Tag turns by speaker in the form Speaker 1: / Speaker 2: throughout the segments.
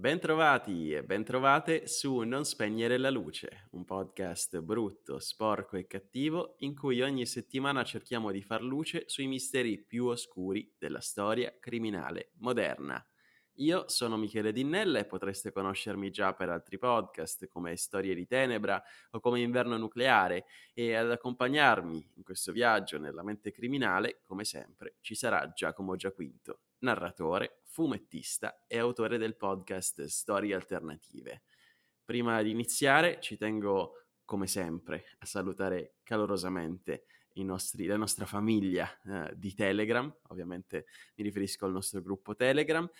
Speaker 1: Bentrovati e bentrovate su Non spegnere la luce, un podcast brutto, sporco e cattivo in cui ogni settimana cerchiamo di far luce sui misteri più oscuri della storia criminale moderna. Io sono Michele Dinnella e potreste conoscermi già per altri podcast come Storie di Tenebra o come Inverno Nucleare e ad accompagnarmi in questo viaggio nella mente criminale, come sempre, ci sarà Giacomo Giaquinto, narratore, fumettista e autore del podcast Storie Alternative. Prima di iniziare ci tengo, come sempre, a salutare calorosamente nostri, la nostra famiglia eh, di Telegram, ovviamente mi riferisco al nostro gruppo Telegram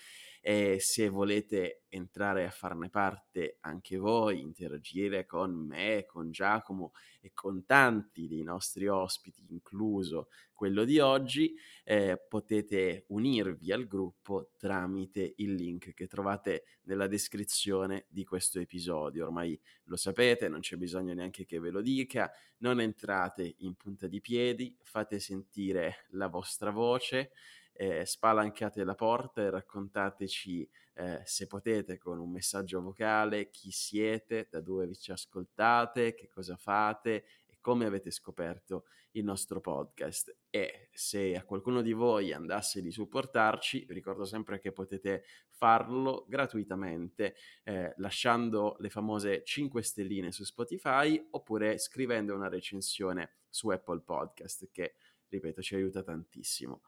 Speaker 1: e se volete entrare a farne parte anche voi, interagire con me, con Giacomo e con tanti dei nostri ospiti, incluso quello di oggi, eh, potete unirvi al gruppo tramite il link che trovate nella descrizione di questo episodio. Ormai lo sapete, non c'è bisogno neanche che ve lo dica, non entrate in punta di piedi, fate sentire la vostra voce eh, spalancate la porta e raccontateci eh, se potete con un messaggio vocale chi siete, da dove vi ci ascoltate, che cosa fate e come avete scoperto il nostro podcast. E se a qualcuno di voi andasse di supportarci, ricordo sempre che potete farlo gratuitamente eh, lasciando le famose 5 stelline su Spotify oppure scrivendo una recensione su Apple Podcast che ripeto ci aiuta tantissimo.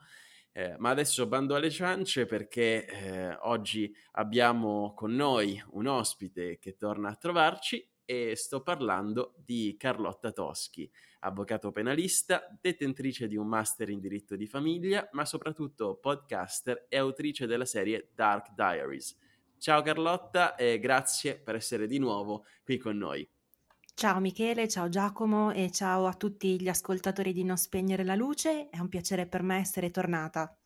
Speaker 1: Eh, ma adesso bando alle ciance perché eh, oggi abbiamo con noi un ospite che torna a trovarci e sto parlando di Carlotta Toschi, avvocato penalista, detentrice di un master in diritto di famiglia, ma soprattutto podcaster e autrice della serie Dark Diaries. Ciao Carlotta e grazie per essere di nuovo qui con noi.
Speaker 2: Ciao Michele, ciao Giacomo e ciao a tutti gli ascoltatori di Non Spegnere la Luce, è un piacere per me essere tornata.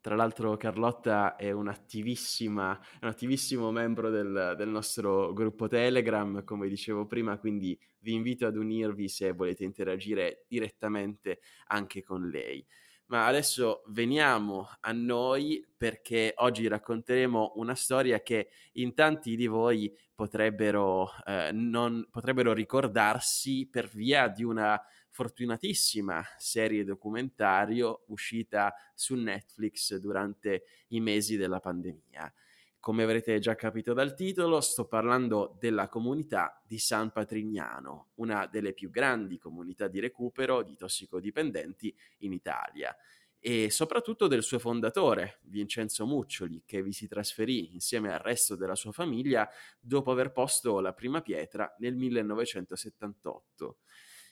Speaker 1: Tra l'altro Carlotta è un attivissimo membro del, del, nostro gruppo Telegram, come dicevo prima, quindi vi invito ad unirvi se volete interagire direttamente anche con lei. Ma adesso veniamo a noi perché oggi racconteremo una storia che in tanti di voi potrebbero, eh, non, potrebbero ricordarsi per via di una fortunatissima serie documentario uscita su Netflix durante i mesi della pandemia. Come avrete già capito dal titolo, sto parlando della comunità di San Patrignano, una delle più grandi comunità di recupero di tossicodipendenti in Italia e soprattutto del suo fondatore, Vincenzo Muccioli, che vi si trasferì insieme al resto della sua famiglia dopo aver posto la prima pietra nel 1978.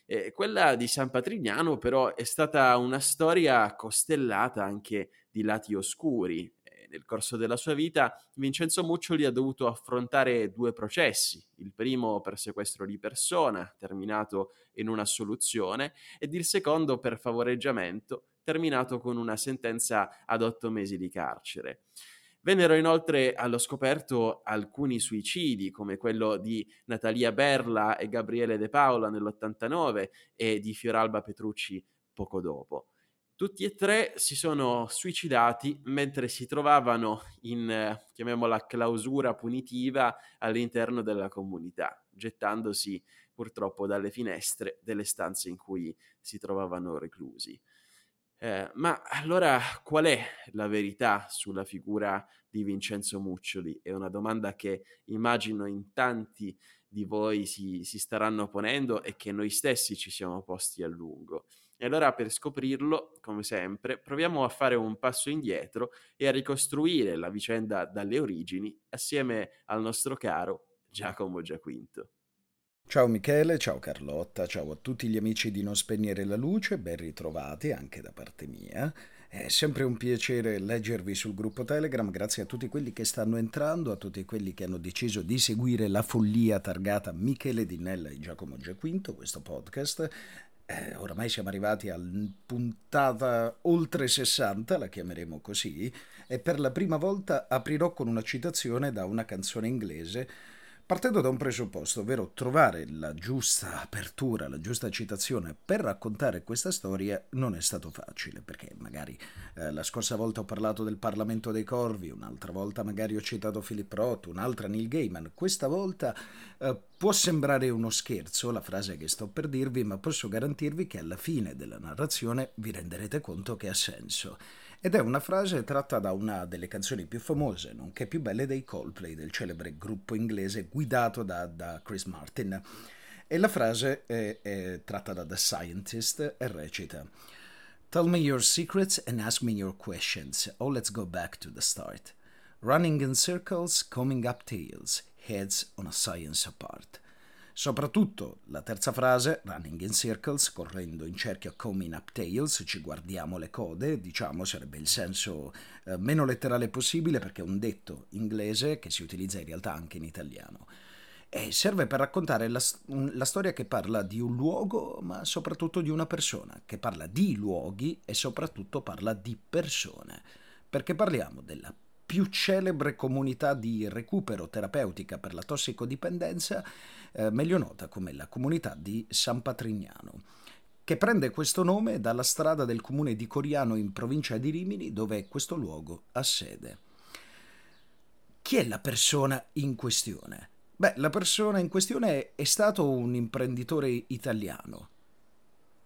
Speaker 1: Eh, quella di San Patrignano però è stata una storia costellata anche di lati oscuri, nel corso della sua vita, Vincenzo Muccioli ha dovuto affrontare due processi, il primo per sequestro di persona, terminato in un'assoluzione, ed il secondo per favoreggiamento, terminato con una sentenza ad otto mesi di carcere. Vennero inoltre allo scoperto alcuni suicidi, come quello di Natalia Berla e Gabriele De Paola nell'89 e di Fioralba Petrucci poco dopo. Tutti e tre si sono suicidati mentre si trovavano in, chiamiamola, clausura punitiva all'interno della comunità, gettandosi purtroppo dalle finestre delle stanze in cui si trovavano reclusi. Eh, ma allora qual è la verità sulla figura di Vincenzo Muccioli? È una domanda che immagino in tanti di voi si, si staranno ponendo e che noi stessi ci siamo posti a lungo. E allora per scoprirlo, come sempre, proviamo a fare un passo indietro e a ricostruire la vicenda dalle origini assieme al nostro caro Giacomo Giaquinto.
Speaker 3: Ciao Michele, ciao Carlotta, ciao a tutti gli amici di Non Spegnere la Luce, ben ritrovati anche da parte mia. È sempre un piacere leggervi sul gruppo Telegram, grazie a tutti quelli che stanno entrando, a tutti quelli che hanno deciso di seguire la follia targata Michele Dinnella e Giacomo Giaquinto, questo podcast eh, oramai siamo arrivati a puntata oltre 60, la chiameremo così, e per la prima volta aprirò con una citazione da una canzone inglese Partendo da un presupposto, ovvero trovare la giusta apertura, la giusta citazione per raccontare questa storia non è stato facile, perché magari eh, la scorsa volta ho parlato del Parlamento dei Corvi, un'altra volta magari ho citato Philip Roth, un'altra Neil Gaiman, questa volta eh, può sembrare uno scherzo la frase che sto per dirvi, ma posso garantirvi che alla fine della narrazione vi renderete conto che ha senso ed è una frase tratta da una delle canzoni più famose, nonché più belle dei Coldplay, del celebre gruppo inglese guidato da, da Chris Martin. E la frase è, è tratta da The Scientist e recita Tell me your secrets and ask me your questions. Oh, let's go back to the start. Running in circles, coming up tails, heads on a science apart. Soprattutto la terza frase, running in circles, correndo in cerchio coming up tails, ci guardiamo le code, diciamo sarebbe il senso eh, meno letterale possibile perché è un detto inglese che si utilizza in realtà anche in italiano. E serve per raccontare la, la storia che parla di un luogo, ma soprattutto di una persona, che parla di luoghi e soprattutto parla di persone, perché parliamo della più celebre comunità di recupero terapeutica per la tossicodipendenza, eh, meglio nota come la comunità di San Patrignano, che prende questo nome dalla strada del comune di Coriano in provincia di Rimini, dove questo luogo ha sede. Chi è la persona in questione? Beh, la persona in questione è stato un imprenditore italiano,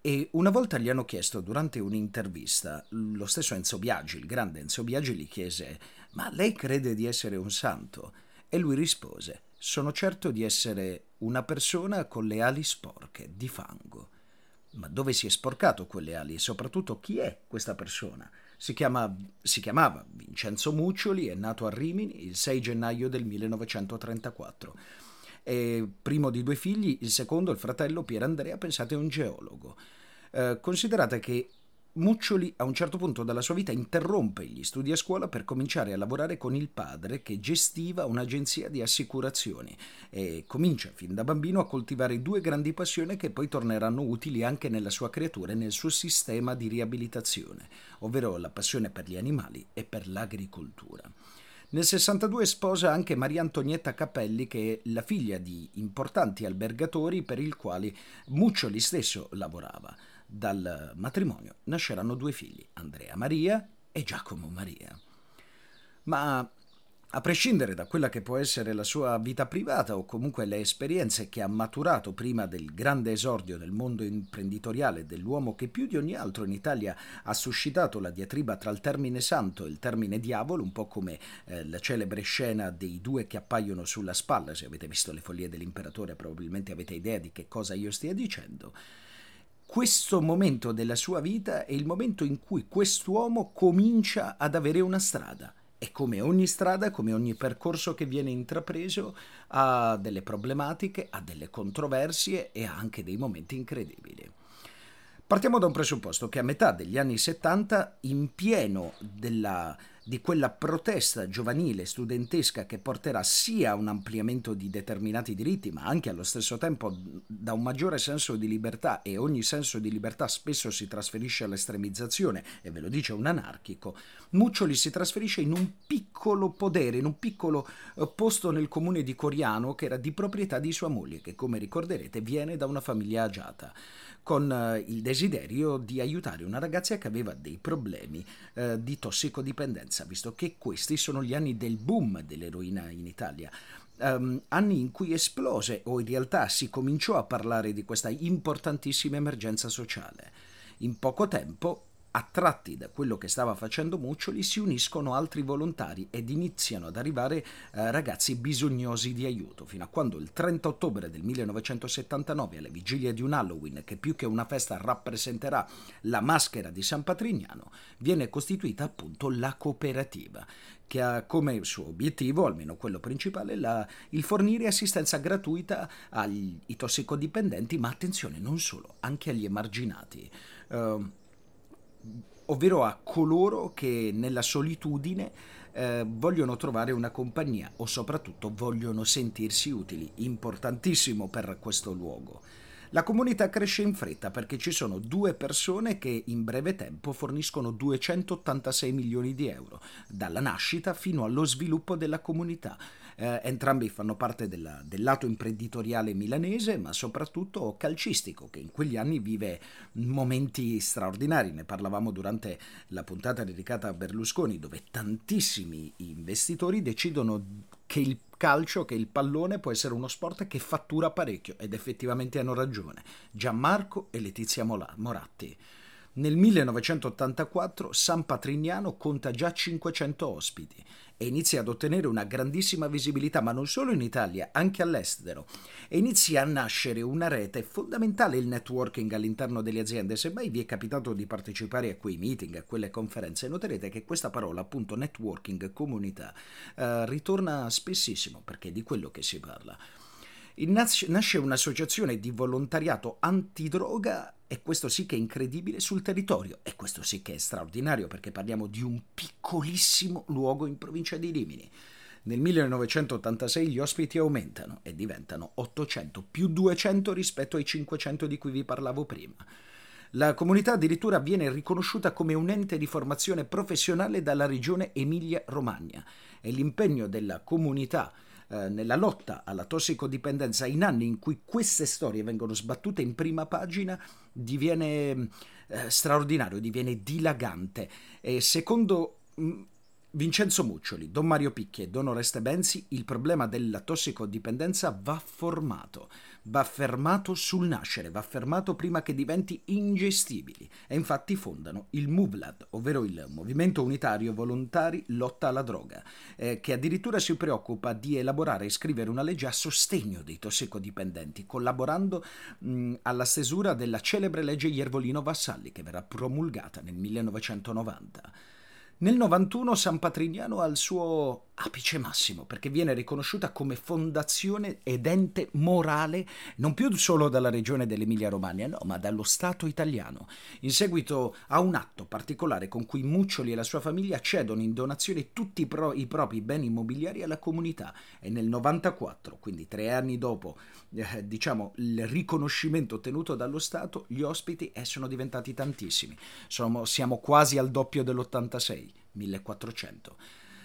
Speaker 3: e una volta gli hanno chiesto durante un'intervista, lo stesso Enzo Biagi, il grande Enzo Biagi, gli chiese: Ma lei crede di essere un santo? E lui rispose: Sono certo di essere una persona con le ali sporche, di fango. Ma dove si è sporcato quelle ali e soprattutto chi è questa persona? Si, chiama, si chiamava Vincenzo Muccioli, è nato a Rimini il 6 gennaio del 1934 e primo di due figli, il secondo, il fratello Pier Andrea, pensate è un geologo. Eh, considerate che Muccioli a un certo punto della sua vita interrompe gli studi a scuola per cominciare a lavorare con il padre che gestiva un'agenzia di assicurazioni e comincia fin da bambino a coltivare due grandi passioni che poi torneranno utili anche nella sua creatura e nel suo sistema di riabilitazione, ovvero la passione per gli animali e per l'agricoltura. Nel 62 sposa anche Maria Antonietta Capelli, che è la figlia di importanti albergatori per i quali Muccioli stesso lavorava. Dal matrimonio nasceranno due figli, Andrea Maria e Giacomo Maria. Ma a prescindere da quella che può essere la sua vita privata o comunque le esperienze che ha maturato prima del grande esordio nel mondo imprenditoriale dell'uomo che più di ogni altro in Italia ha suscitato la diatriba tra il termine santo e il termine diavolo, un po' come eh, la celebre scena dei due che appaiono sulla spalla, se avete visto le follie dell'imperatore probabilmente avete idea di che cosa io stia dicendo questo momento della sua vita è il momento in cui quest'uomo comincia ad avere una strada e come ogni strada, come ogni percorso che viene intrapreso, ha delle problematiche, ha delle controversie e ha anche dei momenti incredibili. Partiamo da un presupposto che a metà degli anni 70, in pieno della di quella protesta giovanile studentesca che porterà sia a un ampliamento di determinati diritti, ma anche allo stesso tempo da un maggiore senso di libertà e ogni senso di libertà spesso si trasferisce all'estremizzazione, e ve lo dice un anarchico, Muccioli si trasferisce in un piccolo podere, in un piccolo eh, posto nel comune di Coriano che era di proprietà di sua moglie, che come ricorderete viene da una famiglia agiata con eh, il desiderio di aiutare una ragazza che aveva dei problemi eh, di tossicodipendenza, visto che questi sono gli anni del boom dell'eroina in Italia. Um, anni in cui esplose o in realtà si cominciò a parlare di questa importantissima emergenza sociale. In poco tempo Attratti da quello che stava facendo Muccioli si uniscono altri volontari ed iniziano ad arrivare eh, ragazzi bisognosi di aiuto, fino a quando il 30 ottobre del 1979, alle vigilie di un Halloween che più che una festa rappresenterà la maschera di San Patrignano, viene costituita appunto la cooperativa, che ha come suo obiettivo, almeno quello principale, la, il fornire assistenza gratuita ai tossicodipendenti, ma attenzione, non solo, anche agli emarginati. Uh, ovvero a coloro che nella solitudine eh, vogliono trovare una compagnia o soprattutto vogliono sentirsi utili, importantissimo per questo luogo. La comunità cresce in fretta perché ci sono due persone che in breve tempo forniscono 286 milioni di euro, dalla nascita fino allo sviluppo della comunità. Eh, entrambi fanno parte della, del lato imprenditoriale milanese, ma soprattutto calcistico, che in quegli anni vive momenti straordinari. Ne parlavamo durante la puntata dedicata a Berlusconi, dove tantissimi investitori decidono che il calcio, che il pallone può essere uno sport che fattura parecchio ed effettivamente hanno ragione. Gianmarco e Letizia Moratti. Nel 1984 San Patrignano conta già 500 ospiti e inizia ad ottenere una grandissima visibilità, ma non solo in Italia, anche all'estero. E inizia a nascere una rete fondamentale il networking all'interno delle aziende. Se mai vi è capitato di partecipare a quei meeting, a quelle conferenze, noterete che questa parola, appunto networking, comunità, eh, ritorna spessissimo perché è di quello che si parla. Nasce un'associazione di volontariato antidroga e questo sì che è incredibile sul territorio e questo sì che è straordinario perché parliamo di un piccolissimo luogo in provincia di Rimini. Nel 1986 gli ospiti aumentano e diventano 800 più 200 rispetto ai 500 di cui vi parlavo prima. La comunità addirittura viene riconosciuta come un ente di formazione professionale dalla regione Emilia-Romagna e l'impegno della comunità eh, nella lotta alla tossicodipendenza in anni in cui queste storie vengono sbattute in prima pagina diviene eh, straordinario, diviene dilagante. E secondo mm, Vincenzo Muccioli, Don Mario Picchi e Don Oreste Benzi, il problema della tossicodipendenza va formato, va fermato sul nascere, va fermato prima che diventi ingestibili e infatti fondano il MUVLAD, ovvero il Movimento Unitario Volontari Lotta alla Droga, eh, che addirittura si preoccupa di elaborare e scrivere una legge a sostegno dei tossicodipendenti, collaborando mh, alla stesura della celebre legge Iervolino Vassalli che verrà promulgata nel 1990. Nel 91 San Patrignano ha il suo apice massimo perché viene riconosciuta come fondazione ed ente morale non più solo dalla regione dell'Emilia-Romagna, no, ma dallo Stato italiano, in seguito a un atto particolare con cui Muccioli e la sua famiglia cedono in donazione tutti i, pro- i propri beni immobiliari alla comunità e nel 94, quindi tre anni dopo eh, diciamo, il riconoscimento ottenuto dallo Stato, gli ospiti eh, sono diventati tantissimi. Sono, siamo quasi al doppio dell'86, 1400.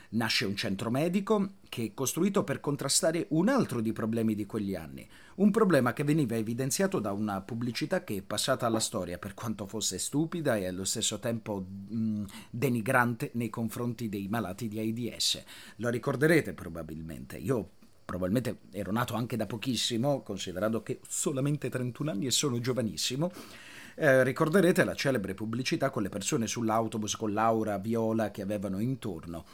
Speaker 3: Nasce un centro medico che è costruito per contrastare un altro dei problemi di quegli anni, un problema che veniva evidenziato da una pubblicità che è passata alla storia per quanto fosse stupida e allo stesso tempo mh, denigrante nei confronti dei malati di AIDS. Lo ricorderete probabilmente. Io probabilmente ero nato anche da pochissimo, considerando che ho solamente 31 anni e sono giovanissimo. Eh, ricorderete la celebre pubblicità con le persone sull'autobus con l'aura viola che avevano intorno.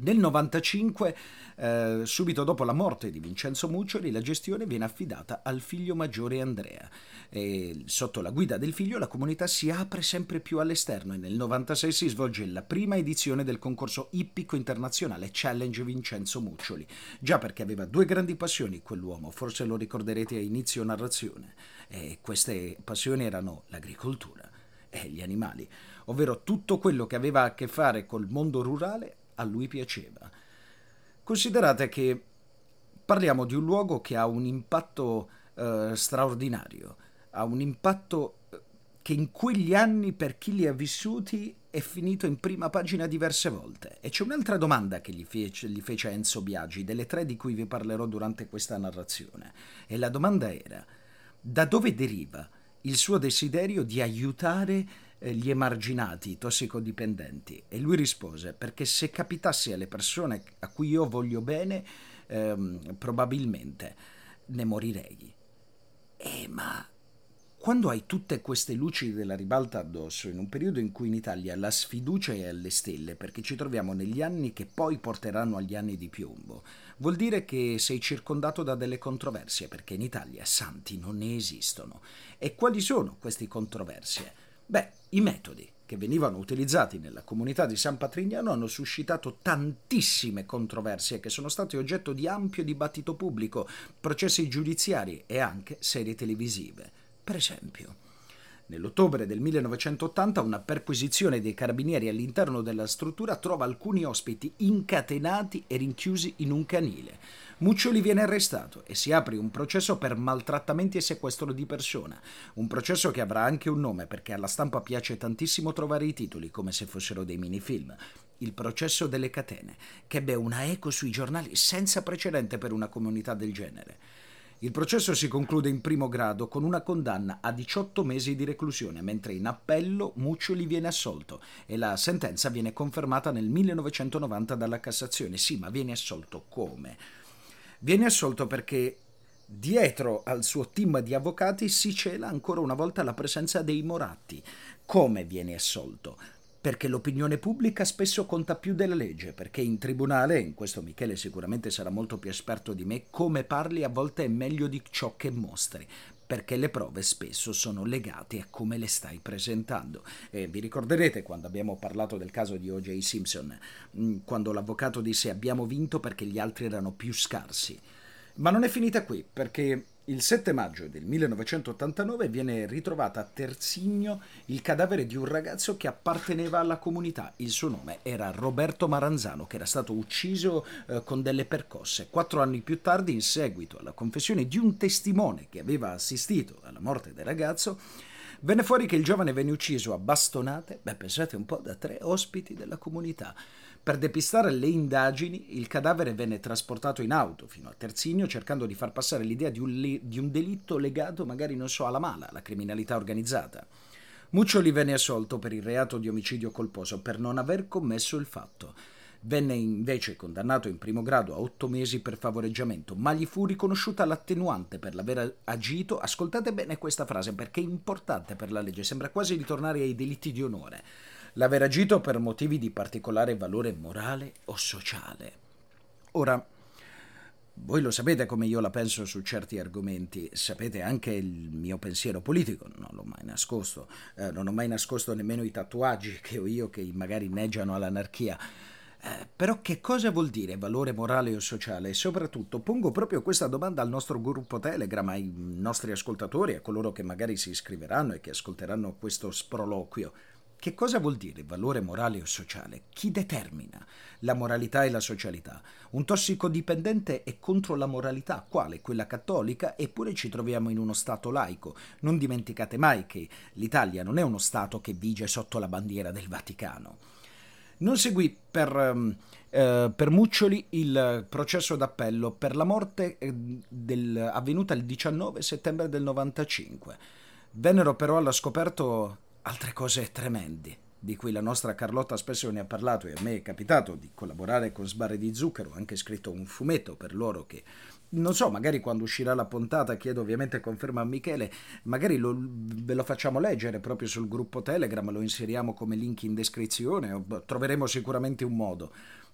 Speaker 3: Nel 95, eh, subito dopo la morte di Vincenzo Muccioli, la gestione viene affidata al figlio maggiore Andrea. E sotto la guida del figlio la comunità si apre sempre più all'esterno e nel 96 si svolge la prima edizione del concorso ippico internazionale Challenge Vincenzo Muccioli. Già perché aveva due grandi passioni quell'uomo, forse lo ricorderete a inizio narrazione. E queste passioni erano l'agricoltura e gli animali, ovvero tutto quello che aveva a che fare col mondo rurale a lui piaceva. Considerate che parliamo di un luogo che ha un impatto eh, straordinario, ha un impatto eh, che in quegli anni per chi li ha vissuti è finito in prima pagina diverse volte. E c'è un'altra domanda che gli fece, gli fece Enzo Biagi, delle tre di cui vi parlerò durante questa narrazione. E la domanda era, da dove deriva il suo desiderio di aiutare gli emarginati, i tossicodipendenti. E lui rispose, perché se capitasse alle persone a cui io voglio bene, ehm, probabilmente ne morirei. Eh, ma quando hai tutte queste luci della ribalta addosso, in un periodo in cui in Italia la sfiducia è alle stelle, perché ci troviamo negli anni che poi porteranno agli anni di piombo, vuol dire che sei circondato da delle controversie, perché in Italia santi non ne esistono. E quali sono queste controversie? Beh, i metodi che venivano utilizzati nella comunità di San Patrignano hanno suscitato tantissime controversie che sono state oggetto di ampio dibattito pubblico, processi giudiziari e anche serie televisive. Per esempio, nell'ottobre del 1980 una perquisizione dei carabinieri all'interno della struttura trova alcuni ospiti incatenati e rinchiusi in un canile. Muccioli viene arrestato e si apre un processo per maltrattamenti e sequestro di persona. Un processo che avrà anche un nome perché alla stampa piace tantissimo trovare i titoli come se fossero dei minifilm. Il processo delle catene, che ebbe una eco sui giornali senza precedente per una comunità del genere. Il processo si conclude in primo grado con una condanna a 18 mesi di reclusione, mentre in appello Muccioli viene assolto e la sentenza viene confermata nel 1990 dalla Cassazione. Sì, ma viene assolto come? Viene assolto perché dietro al suo team di avvocati si cela ancora una volta la presenza dei Moratti. Come viene assolto? Perché l'opinione pubblica spesso conta più della legge, perché in tribunale, in questo Michele sicuramente sarà molto più esperto di me, come parli a volte è meglio di ciò che mostri, perché le prove spesso sono legate a come le stai presentando. E vi ricorderete quando abbiamo parlato del caso di O.J. Simpson, mm, quando l'avvocato disse abbiamo vinto perché gli altri erano più scarsi. Ma non è finita qui, perché il 7 maggio del 1989 viene ritrovato a Terzigno il cadavere di un ragazzo che apparteneva alla comunità. Il suo nome era Roberto Maranzano, che era stato ucciso eh, con delle percosse. Quattro anni più tardi, in seguito alla confessione di un testimone che aveva assistito alla morte del ragazzo, venne fuori che il giovane venne ucciso a bastonate, beh pensate un po', da tre ospiti della comunità. Per depistare le indagini, il cadavere venne trasportato in auto fino a Terzigno cercando di far passare l'idea di un, li- di un delitto legato magari, non so, alla mala, alla criminalità organizzata. Muccioli venne assolto per il reato di omicidio colposo per non aver commesso il fatto. Venne invece condannato in primo grado a otto mesi per favoreggiamento, ma gli fu riconosciuta l'attenuante per l'aver agito. Ascoltate bene questa frase perché è importante per la legge, sembra quasi ritornare ai delitti di onore l'aver agito per motivi di particolare valore morale o sociale. Ora, voi lo sapete come io la penso su certi argomenti, sapete anche il mio pensiero politico, non l'ho mai nascosto, eh, non ho mai nascosto nemmeno i tatuaggi che ho io che magari inneggiano all'anarchia. Eh, però che cosa vuol dire valore morale o sociale? E soprattutto pongo proprio questa domanda al nostro gruppo Telegram, ai nostri ascoltatori, a coloro che magari si iscriveranno e che ascolteranno questo sproloquio. Che cosa vuol dire valore morale o sociale? Chi determina la moralità e la socialità? Un tossicodipendente è contro la moralità, quale? Quella cattolica, eppure ci troviamo in uno Stato laico. Non dimenticate mai che l'Italia non è uno Stato che vige sotto la bandiera del Vaticano. Non seguì per, um, uh, per Muccioli il processo d'appello per la morte eh, del, avvenuta il 19 settembre del 95. Vennero però alla scoperto altre cose tremende di cui la nostra Carlotta spesso ne ha parlato e a me è capitato di collaborare con Sbarre di Zucchero, ho anche scritto un fumetto per loro che non so, magari quando uscirà la puntata, chiedo ovviamente conferma a Michele, magari lo, ve lo facciamo leggere proprio sul gruppo Telegram, lo inseriamo come link in descrizione, troveremo sicuramente un modo,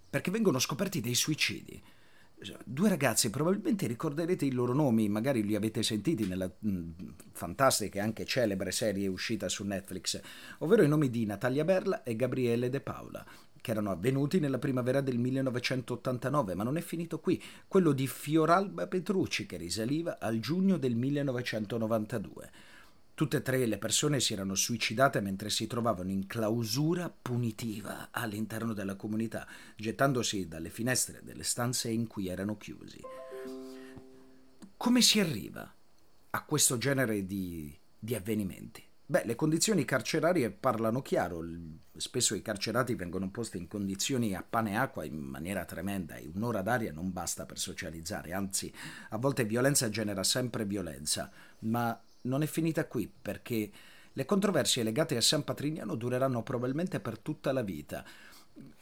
Speaker 3: perché vengono scoperti dei suicidi due ragazzi, probabilmente ricorderete i loro nomi, magari li avete sentiti nella mh, fantastica e anche celebre serie uscita su Netflix, ovvero i nomi di Natalia Berla e Gabriele De Paola che erano avvenuti nella primavera del 1989, ma non è finito qui, quello di Fioralba Petrucci che risaliva al giugno del 1992. Tutte e tre le persone si erano suicidate mentre si trovavano in clausura punitiva all'interno della comunità, gettandosi dalle finestre delle stanze in cui erano chiusi. Come si arriva a questo genere di, di avvenimenti? Beh, le condizioni carcerarie parlano chiaro, spesso i carcerati vengono posti in condizioni a pane e acqua in maniera tremenda e un'ora d'aria non basta per socializzare, anzi a volte violenza genera sempre violenza, ma non è finita qui perché le controversie legate a San Patrignano dureranno probabilmente per tutta la vita.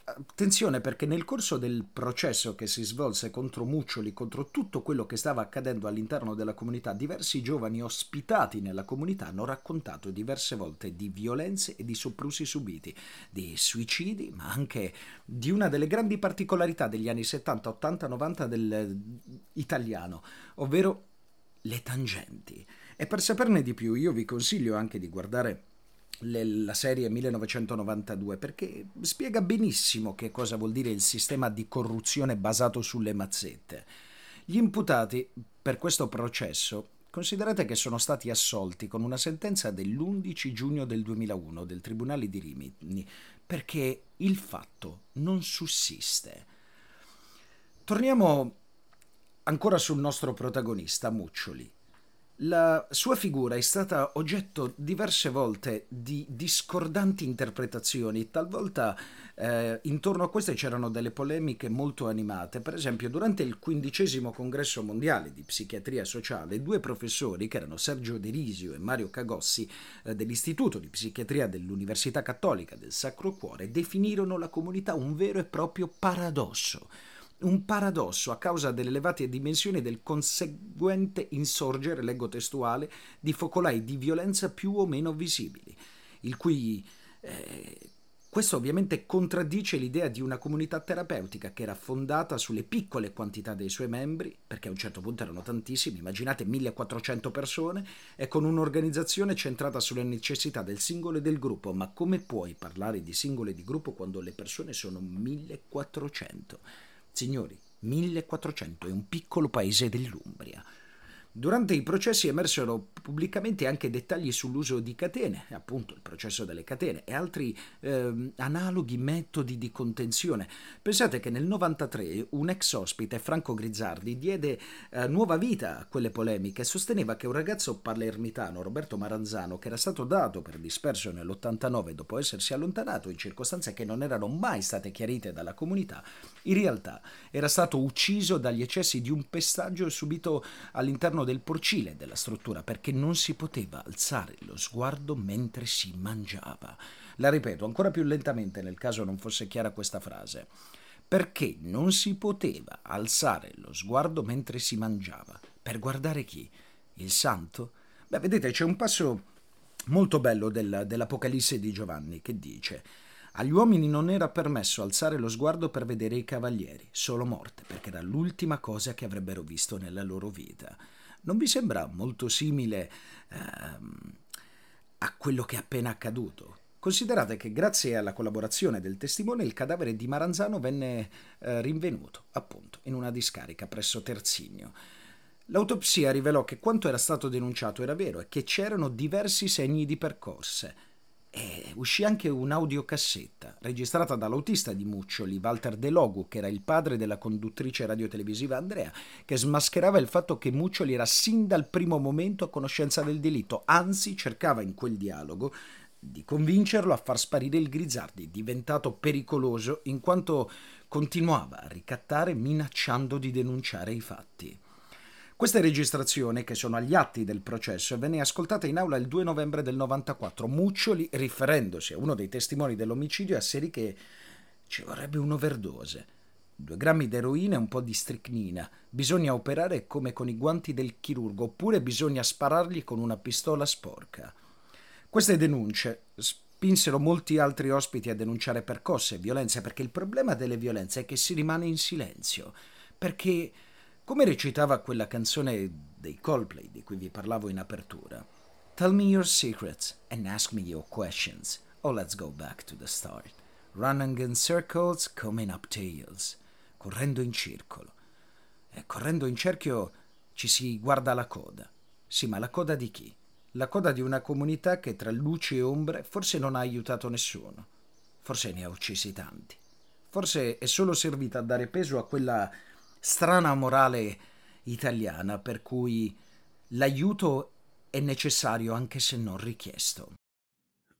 Speaker 3: Attenzione perché nel corso del processo che si svolse contro Muccioli, contro tutto quello che stava accadendo all'interno della comunità, diversi giovani ospitati nella comunità hanno raccontato diverse volte di violenze e di soprusi subiti, di suicidi, ma anche di una delle grandi particolarità degli anni 70, 80, 90 dell'italiano, ovvero le tangenti. E per saperne di più io vi consiglio anche di guardare le, la serie 1992 perché spiega benissimo che cosa vuol dire il sistema di corruzione basato sulle mazzette. Gli imputati per questo processo considerate che sono stati assolti con una sentenza dell'11 giugno del 2001 del Tribunale di Rimini perché il fatto non sussiste. Torniamo ancora sul nostro protagonista, Muccioli. La sua figura è stata oggetto diverse volte di discordanti interpretazioni, talvolta eh, intorno a queste c'erano delle polemiche molto animate. Per esempio, durante il quindicesimo congresso mondiale di psichiatria sociale, due professori, che erano Sergio Derisio e Mario Cagossi, eh, dell'Istituto di Psichiatria dell'Università Cattolica del Sacro Cuore, definirono la comunità un vero e proprio paradosso un paradosso a causa delle elevate dimensioni del conseguente insorgere, leggo testuale, di focolai di violenza più o meno visibili, il cui eh, questo ovviamente contraddice l'idea di una comunità terapeutica che era fondata sulle piccole quantità dei suoi membri, perché a un certo punto erano tantissimi, immaginate 1400 persone, e con un'organizzazione centrata sulle necessità del singolo e del gruppo. Ma come puoi parlare di singolo e di gruppo quando le persone sono 1400? Signori, 1400 è un piccolo paese dell'Umbria. Durante i processi emersero pubblicamente anche dettagli sull'uso di catene, appunto il processo delle catene, e altri eh, analoghi metodi di contenzione. Pensate che nel 93 un ex ospite, Franco Grizzardi, diede eh, nuova vita a quelle polemiche e sosteneva che un ragazzo palermitano, Roberto Maranzano, che era stato dato per disperso nell'89 dopo essersi allontanato in circostanze che non erano mai state chiarite dalla comunità, in realtà era stato ucciso dagli eccessi di un pestaggio subito all'interno del porcile della struttura perché non si poteva alzare lo sguardo mentre si mangiava. La ripeto ancora più lentamente nel caso non fosse chiara questa frase. Perché non si poteva alzare lo sguardo mentre si mangiava? Per guardare chi? Il santo? Beh, vedete, c'è un passo molto bello del, dell'Apocalisse di Giovanni che dice agli uomini non era permesso alzare lo sguardo per vedere i cavalieri, solo morte, perché era l'ultima cosa che avrebbero visto nella loro vita. Non vi sembra molto simile ehm, a quello che è appena accaduto? Considerate che grazie alla collaborazione del testimone il cadavere di Maranzano venne eh, rinvenuto, appunto, in una discarica presso Terzigno. L'autopsia rivelò che quanto era stato denunciato era vero e che c'erano diversi segni di percosse. E uscì anche un'audiocassetta registrata dall'autista di Muccioli, Walter De Logu, che era il padre della conduttrice radiotelevisiva Andrea, che smascherava il fatto che Muccioli era sin dal primo momento a conoscenza del delitto, anzi cercava in quel dialogo di convincerlo a far sparire il Grizzardi, diventato pericoloso in quanto continuava a ricattare minacciando di denunciare i fatti. Questa registrazione, che sono agli atti del processo, venne ascoltata in aula il 2 novembre del 94. Muccioli, riferendosi a uno dei testimoni dell'omicidio, asserì che ci vorrebbe un'overdose. Due grammi d'eroina e un po' di stricnina. Bisogna operare come con i guanti del chirurgo, oppure bisogna sparargli con una pistola sporca. Queste denunce spinsero molti altri ospiti a denunciare percosse e violenze, perché il problema delle violenze è che si rimane in silenzio. Perché come recitava quella canzone dei Coldplay di cui vi parlavo in apertura. Tell me your secrets and ask me your questions. Oh, let's go back to the start. Running in circles, coming up tails. Correndo in circolo. E correndo in cerchio ci si guarda la coda. Sì, ma la coda di chi? La coda di una comunità che tra luci e ombre forse non ha aiutato nessuno. Forse ne ha uccisi tanti. Forse è solo servita a dare peso a quella strana morale italiana per cui l'aiuto è necessario anche se non richiesto.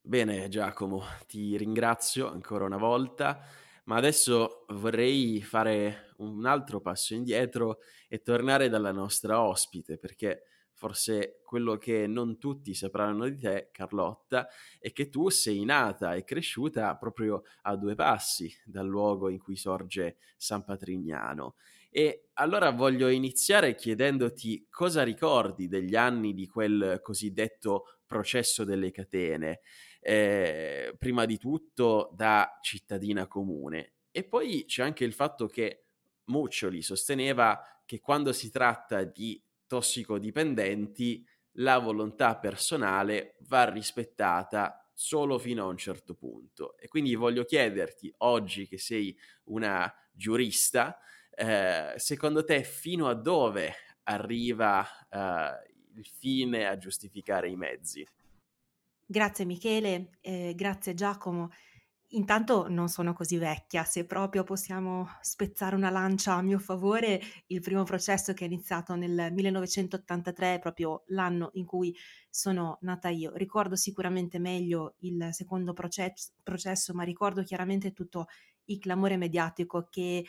Speaker 1: Bene Giacomo, ti ringrazio ancora una volta, ma adesso vorrei fare un altro passo indietro e tornare dalla nostra ospite, perché forse quello che non tutti sapranno di te, Carlotta, è che tu sei nata e cresciuta proprio a due passi dal luogo in cui sorge San Patrignano e allora voglio iniziare chiedendoti cosa ricordi degli anni di quel cosiddetto processo delle catene, eh, prima di tutto da cittadina comune. E poi c'è anche il fatto che Muccioli sosteneva che quando si tratta di tossicodipendenti la volontà personale va rispettata solo fino a un certo punto. E quindi voglio chiederti, oggi che sei una giurista, eh, secondo te fino a dove arriva eh, il fine a giustificare i mezzi?
Speaker 2: Grazie Michele, eh, grazie Giacomo. Intanto non sono così vecchia, se proprio possiamo spezzare una lancia a mio favore, il primo processo che è iniziato nel 1983 è proprio l'anno in cui sono nata io. Ricordo sicuramente meglio il secondo processo, processo ma ricordo chiaramente tutto il clamore mediatico che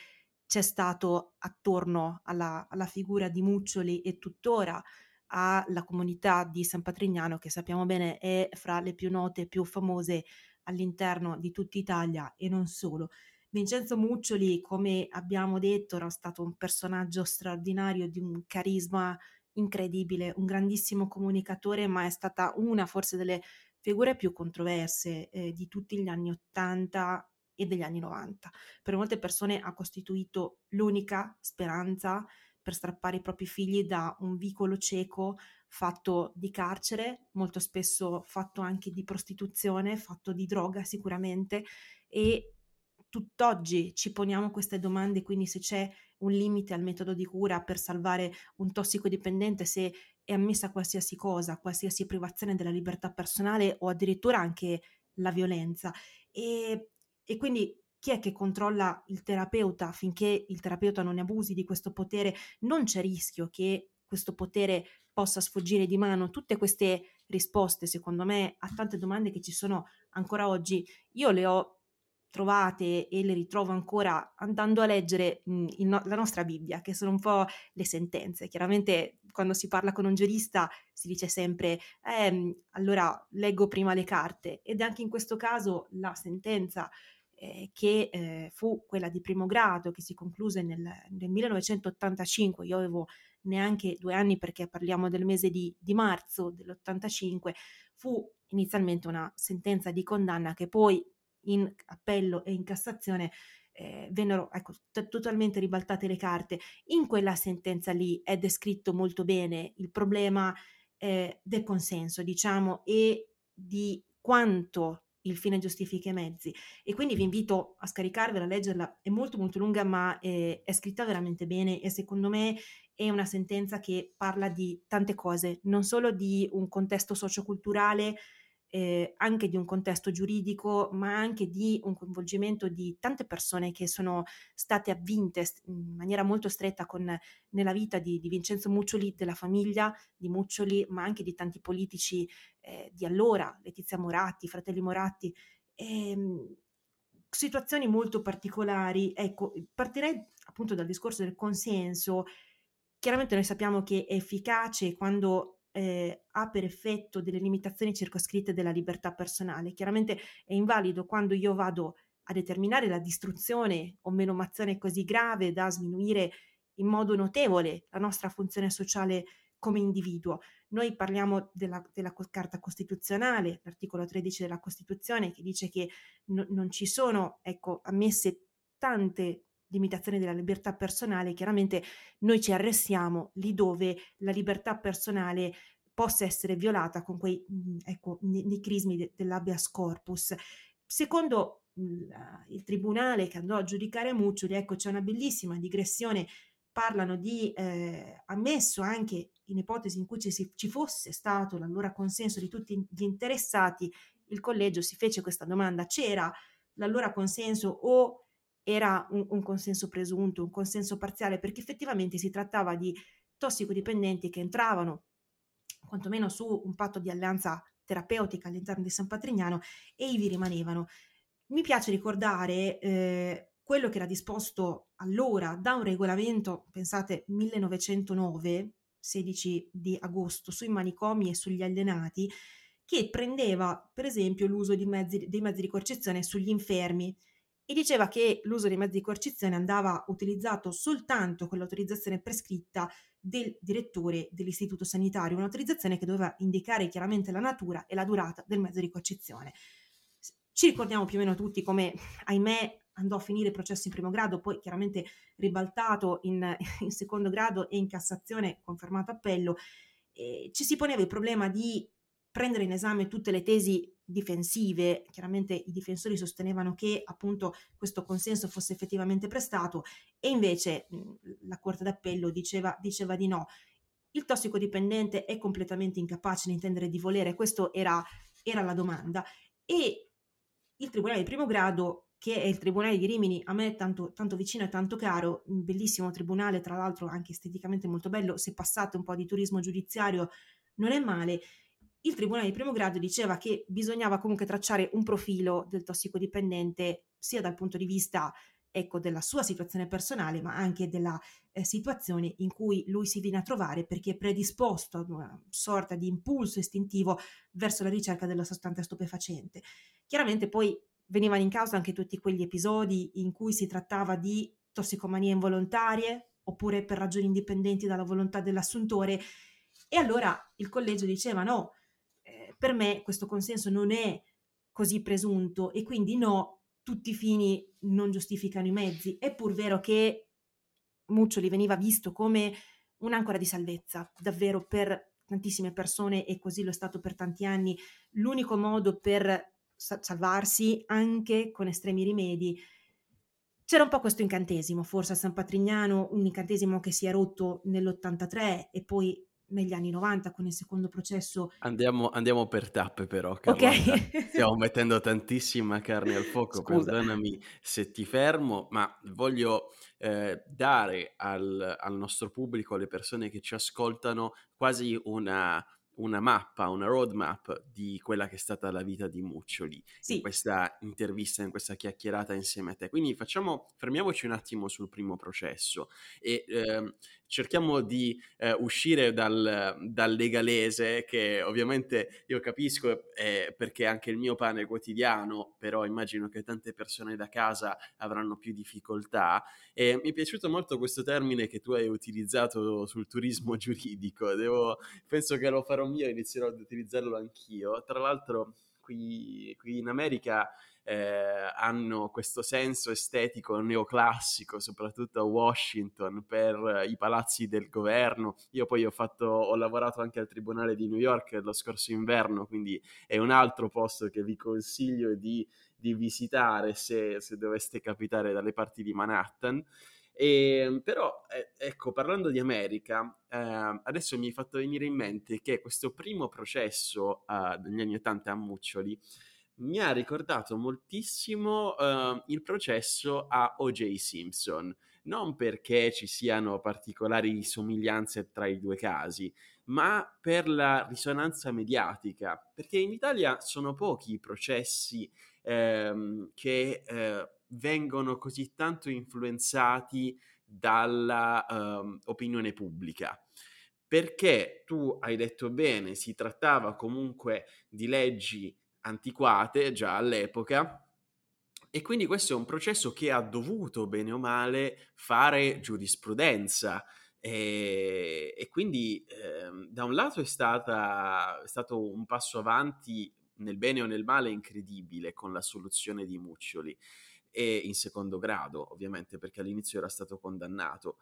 Speaker 2: c'è stato attorno alla, alla figura di Muccioli e tuttora alla comunità di San Patrignano, che sappiamo bene è fra le più note e più famose all'interno di tutta Italia e non solo. Vincenzo Muccioli, come abbiamo detto, era stato un personaggio straordinario di un carisma incredibile, un grandissimo comunicatore, ma è stata una forse delle figure più controverse eh, di tutti gli anni Ottanta e degli anni 90. Per molte persone ha costituito l'unica speranza per strappare i propri figli da un vicolo cieco fatto di carcere, molto spesso fatto anche di prostituzione, fatto di droga sicuramente e tutt'oggi ci poniamo queste domande, quindi se c'è un limite al metodo di cura per salvare un tossicodipendente, se è ammessa qualsiasi cosa, qualsiasi privazione della libertà personale o addirittura anche la violenza. E, e quindi chi è che controlla il terapeuta finché il terapeuta non ne abusi di questo potere? Non c'è rischio che questo potere possa sfuggire di mano. Tutte queste risposte, secondo me, a tante domande che ci sono ancora oggi, io le ho trovate e le ritrovo ancora andando a leggere mh, no- la nostra Bibbia, che sono un po' le sentenze. Chiaramente quando si parla con un giurista si dice sempre, eh, allora leggo prima le carte ed anche in questo caso la sentenza eh, che eh, fu quella di primo grado, che si concluse nel, nel, 1985, io avevo neanche due anni perché parliamo del mese di, di marzo dell'85, fu inizialmente una sentenza di condanna che poi in appello e in Cassazione eh, vennero ecco, t- totalmente ribaltate le carte. In quella sentenza lì è descritto molto bene il problema eh, del consenso, diciamo, e di quanto il fine giustifica i mezzi. E quindi vi invito a scaricarvela, a leggerla, è molto molto lunga ma è, è scritta veramente bene e secondo me è una sentenza che parla di tante cose, non solo di un contesto socioculturale, eh, anche di un contesto giuridico, ma anche di un coinvolgimento di tante persone che sono state avvinte in maniera molto stretta con, nella vita di, di Vincenzo Muccioli, della famiglia di Muccioli, ma anche di tanti politici eh, di allora, Letizia Moratti, Fratelli Moratti. Ehm, situazioni molto particolari. Ecco, partirei appunto dal discorso del consenso. Chiaramente noi sappiamo che è efficace quando eh, ha per effetto delle limitazioni circoscritte della libertà personale. Chiaramente è invalido quando io vado a determinare la distruzione o menomazione così grave da sminuire in modo notevole la nostra funzione sociale come individuo. Noi parliamo della, della Carta Costituzionale, l'articolo 13 della Costituzione, che dice che no, non ci sono ecco, ammesse tante limitazioni della libertà personale, chiaramente noi ci arrestiamo lì dove la libertà personale possa essere violata con quei mhmm, ecco, nicrismi de, dell'habeas corpus. Secondo il, il tribunale che andò a giudicare Muccioli, ecco, c'è una bellissima digressione parlano di eh, ammesso anche in ipotesi in cui ci, ci, fosse stato l'allora consenso di tutti gli interessati, il collegio si fece questa domanda, c'era l'allora consenso o era un, un consenso presunto, un consenso parziale, perché effettivamente si trattava di tossicodipendenti che entravano quantomeno su un patto di alleanza terapeutica all'interno di San Patrignano e ivi rimanevano. Mi piace ricordare eh, quello che era disposto allora da un regolamento, pensate 1909, 16 di agosto, sui manicomi e sugli allenati, che prendeva per esempio l'uso mezzi, dei mezzi di coercizione sugli infermi e diceva che l'uso dei mezzi di coercizione andava utilizzato soltanto con l'autorizzazione prescritta del direttore dell'istituto sanitario, un'autorizzazione che doveva indicare chiaramente la natura e la durata del mezzo di coercizione. Ci ricordiamo più o meno tutti come, ahimè, andò a finire il processo in primo grado, poi chiaramente ribaltato in, in secondo grado e in Cassazione, confermato appello. Eh, ci si poneva il problema di prendere in esame tutte le tesi difensive, chiaramente i difensori sostenevano che appunto questo consenso fosse effettivamente prestato e invece la Corte d'Appello diceva, diceva di no. Il tossicodipendente è completamente incapace di intendere di volere, questa era, era la domanda. E il Tribunale di primo grado che è il Tribunale di Rimini, a me tanto, tanto vicino e tanto caro, un bellissimo tribunale, tra l'altro anche esteticamente molto bello, se passate un po' di turismo giudiziario non è male. Il Tribunale di primo grado diceva che bisognava comunque tracciare un profilo del tossicodipendente sia dal punto di vista ecco, della sua situazione personale, ma anche della eh, situazione in cui lui si viene a trovare perché è predisposto ad una sorta di impulso istintivo verso la ricerca della sostanza stupefacente. Chiaramente poi venivano in causa anche tutti quegli episodi in cui si trattava di tossicomanie involontarie oppure per ragioni indipendenti dalla volontà dell'assuntore e allora il collegio diceva no, per me questo consenso non è così presunto e quindi no, tutti i fini non giustificano i mezzi. È pur vero che Muccioli veniva visto come un'ancora di salvezza, davvero per tantissime persone e così lo è stato per tanti anni, l'unico modo per salvarsi anche con estremi rimedi. C'era un po' questo incantesimo, forse a San Patrignano, un incantesimo che si è rotto nell'83 e poi negli anni 90 con il secondo processo.
Speaker 1: Andiamo, andiamo per tappe però, Carlotta. Ok. Stiamo mettendo tantissima carne al fuoco, Scusa. perdonami se ti fermo, ma voglio eh, dare al, al nostro pubblico, alle persone che ci ascoltano, quasi una una mappa, una roadmap di quella che è stata la vita di Muccioli sì. in questa intervista, in questa chiacchierata insieme a te. Quindi facciamo, fermiamoci un attimo sul primo processo e eh, cerchiamo di eh, uscire dal, dal, legalese, che ovviamente io capisco eh, perché anche il mio pane quotidiano, però immagino che tante persone da casa avranno più difficoltà. E mi è piaciuto molto questo termine che tu hai utilizzato sul turismo giuridico, Devo, penso che lo farò mio e inizierò ad utilizzarlo anch'io. Tra l'altro qui, qui in America eh, hanno questo senso estetico neoclassico, soprattutto a Washington, per i palazzi del governo. Io poi ho, fatto, ho lavorato anche al Tribunale di New York lo scorso inverno, quindi è un altro posto che vi consiglio di, di visitare se, se doveste capitare dalle parti di Manhattan. E, ehm, però, eh, ecco, parlando di America, eh, adesso mi è fatto venire in mente che questo primo processo eh, negli anni 80 a Muccioli mi ha ricordato moltissimo uh, il processo a O.J. Simpson, non perché ci siano particolari somiglianze tra i due casi, ma per la risonanza mediatica, perché in Italia sono pochi i processi ehm, che eh, vengono così tanto influenzati dalla um, opinione pubblica perché tu hai detto bene, si trattava comunque di leggi antiquate già all'epoca e quindi questo è un processo che ha dovuto, bene o male, fare giurisprudenza. E, e quindi eh, da un lato è, stata, è stato un passo avanti nel bene o nel male incredibile con la soluzione di Muccioli e in secondo grado ovviamente perché all'inizio era stato condannato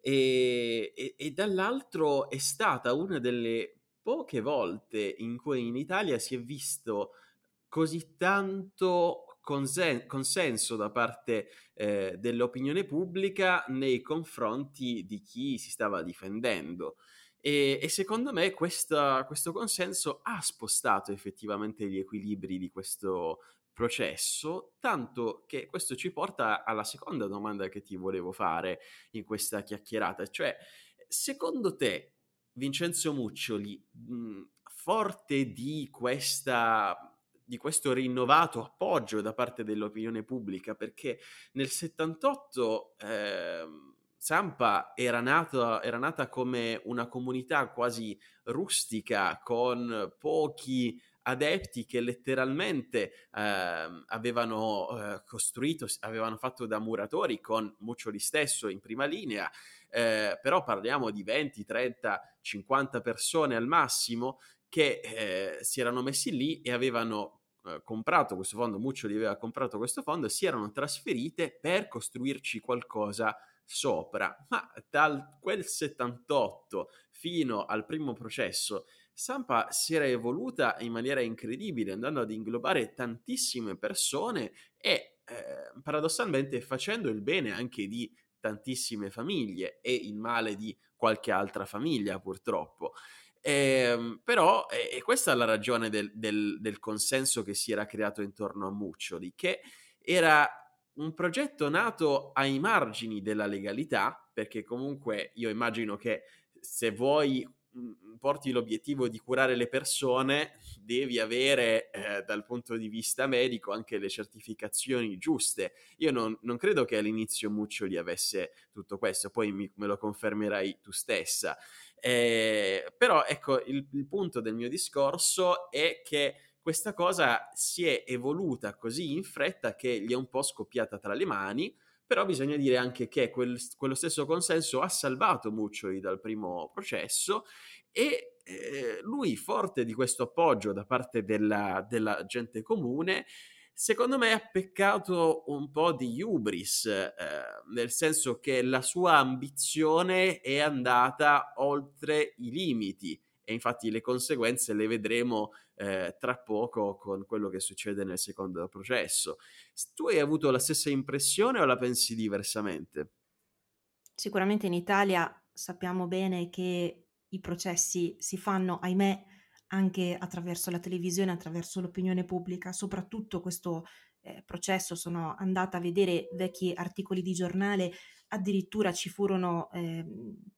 Speaker 1: e, e, e dall'altro è stata una delle poche volte in cui in Italia si è visto così tanto consen- consenso da parte eh, dell'opinione pubblica nei confronti di chi si stava difendendo. E, e secondo me questa, questo consenso ha spostato effettivamente gli equilibri di questo processo, tanto che questo ci porta alla seconda domanda che ti volevo fare in questa chiacchierata, cioè secondo te Vincenzo Muccioli, mh, forte di questa di questo rinnovato appoggio da parte dell'opinione pubblica, perché nel 78 eh, Zampa era, nato, era nata come una comunità quasi rustica, con pochi adepti che letteralmente eh, avevano eh, costruito, avevano fatto da muratori con Muccioli stesso in prima linea, eh, però parliamo di 20, 30, 50 persone al massimo che eh, si erano messi lì e avevano eh, comprato questo fondo, Muccioli aveva comprato questo fondo e si erano trasferite per costruirci qualcosa sopra. Ma dal quel 78 fino al primo processo, Sampa si era evoluta in maniera incredibile, andando ad inglobare tantissime persone e eh, paradossalmente facendo il bene anche di tantissime famiglie e il male di qualche altra famiglia purtroppo. Eh, però, e questa è la ragione del, del, del consenso che si era creato intorno a Muccioli, che era un progetto nato ai margini della legalità, perché comunque io immagino che se vuoi porti l'obiettivo di curare le persone, devi avere eh, dal punto di vista medico anche le certificazioni giuste. Io non, non credo che all'inizio Muccioli avesse tutto questo, poi mi, me lo confermerai tu stessa. Eh, però ecco, il, il punto del mio discorso è che questa cosa si è evoluta così in fretta che gli è un po' scoppiata tra le mani, però bisogna dire anche che quel, quello stesso consenso ha salvato Muccioli dal primo processo e eh, lui, forte di questo appoggio da parte della, della gente comune, secondo me ha peccato un po' di hubris, eh, nel senso che la sua ambizione è andata oltre i limiti e infatti le conseguenze le vedremo eh, tra poco con quello che succede nel secondo processo. Tu hai avuto la stessa impressione o la pensi diversamente?
Speaker 2: Sicuramente in Italia sappiamo bene che i processi si fanno, ahimè, anche attraverso la televisione, attraverso l'opinione pubblica, soprattutto questo eh, processo sono andata a vedere vecchi articoli di giornale, addirittura ci furono eh,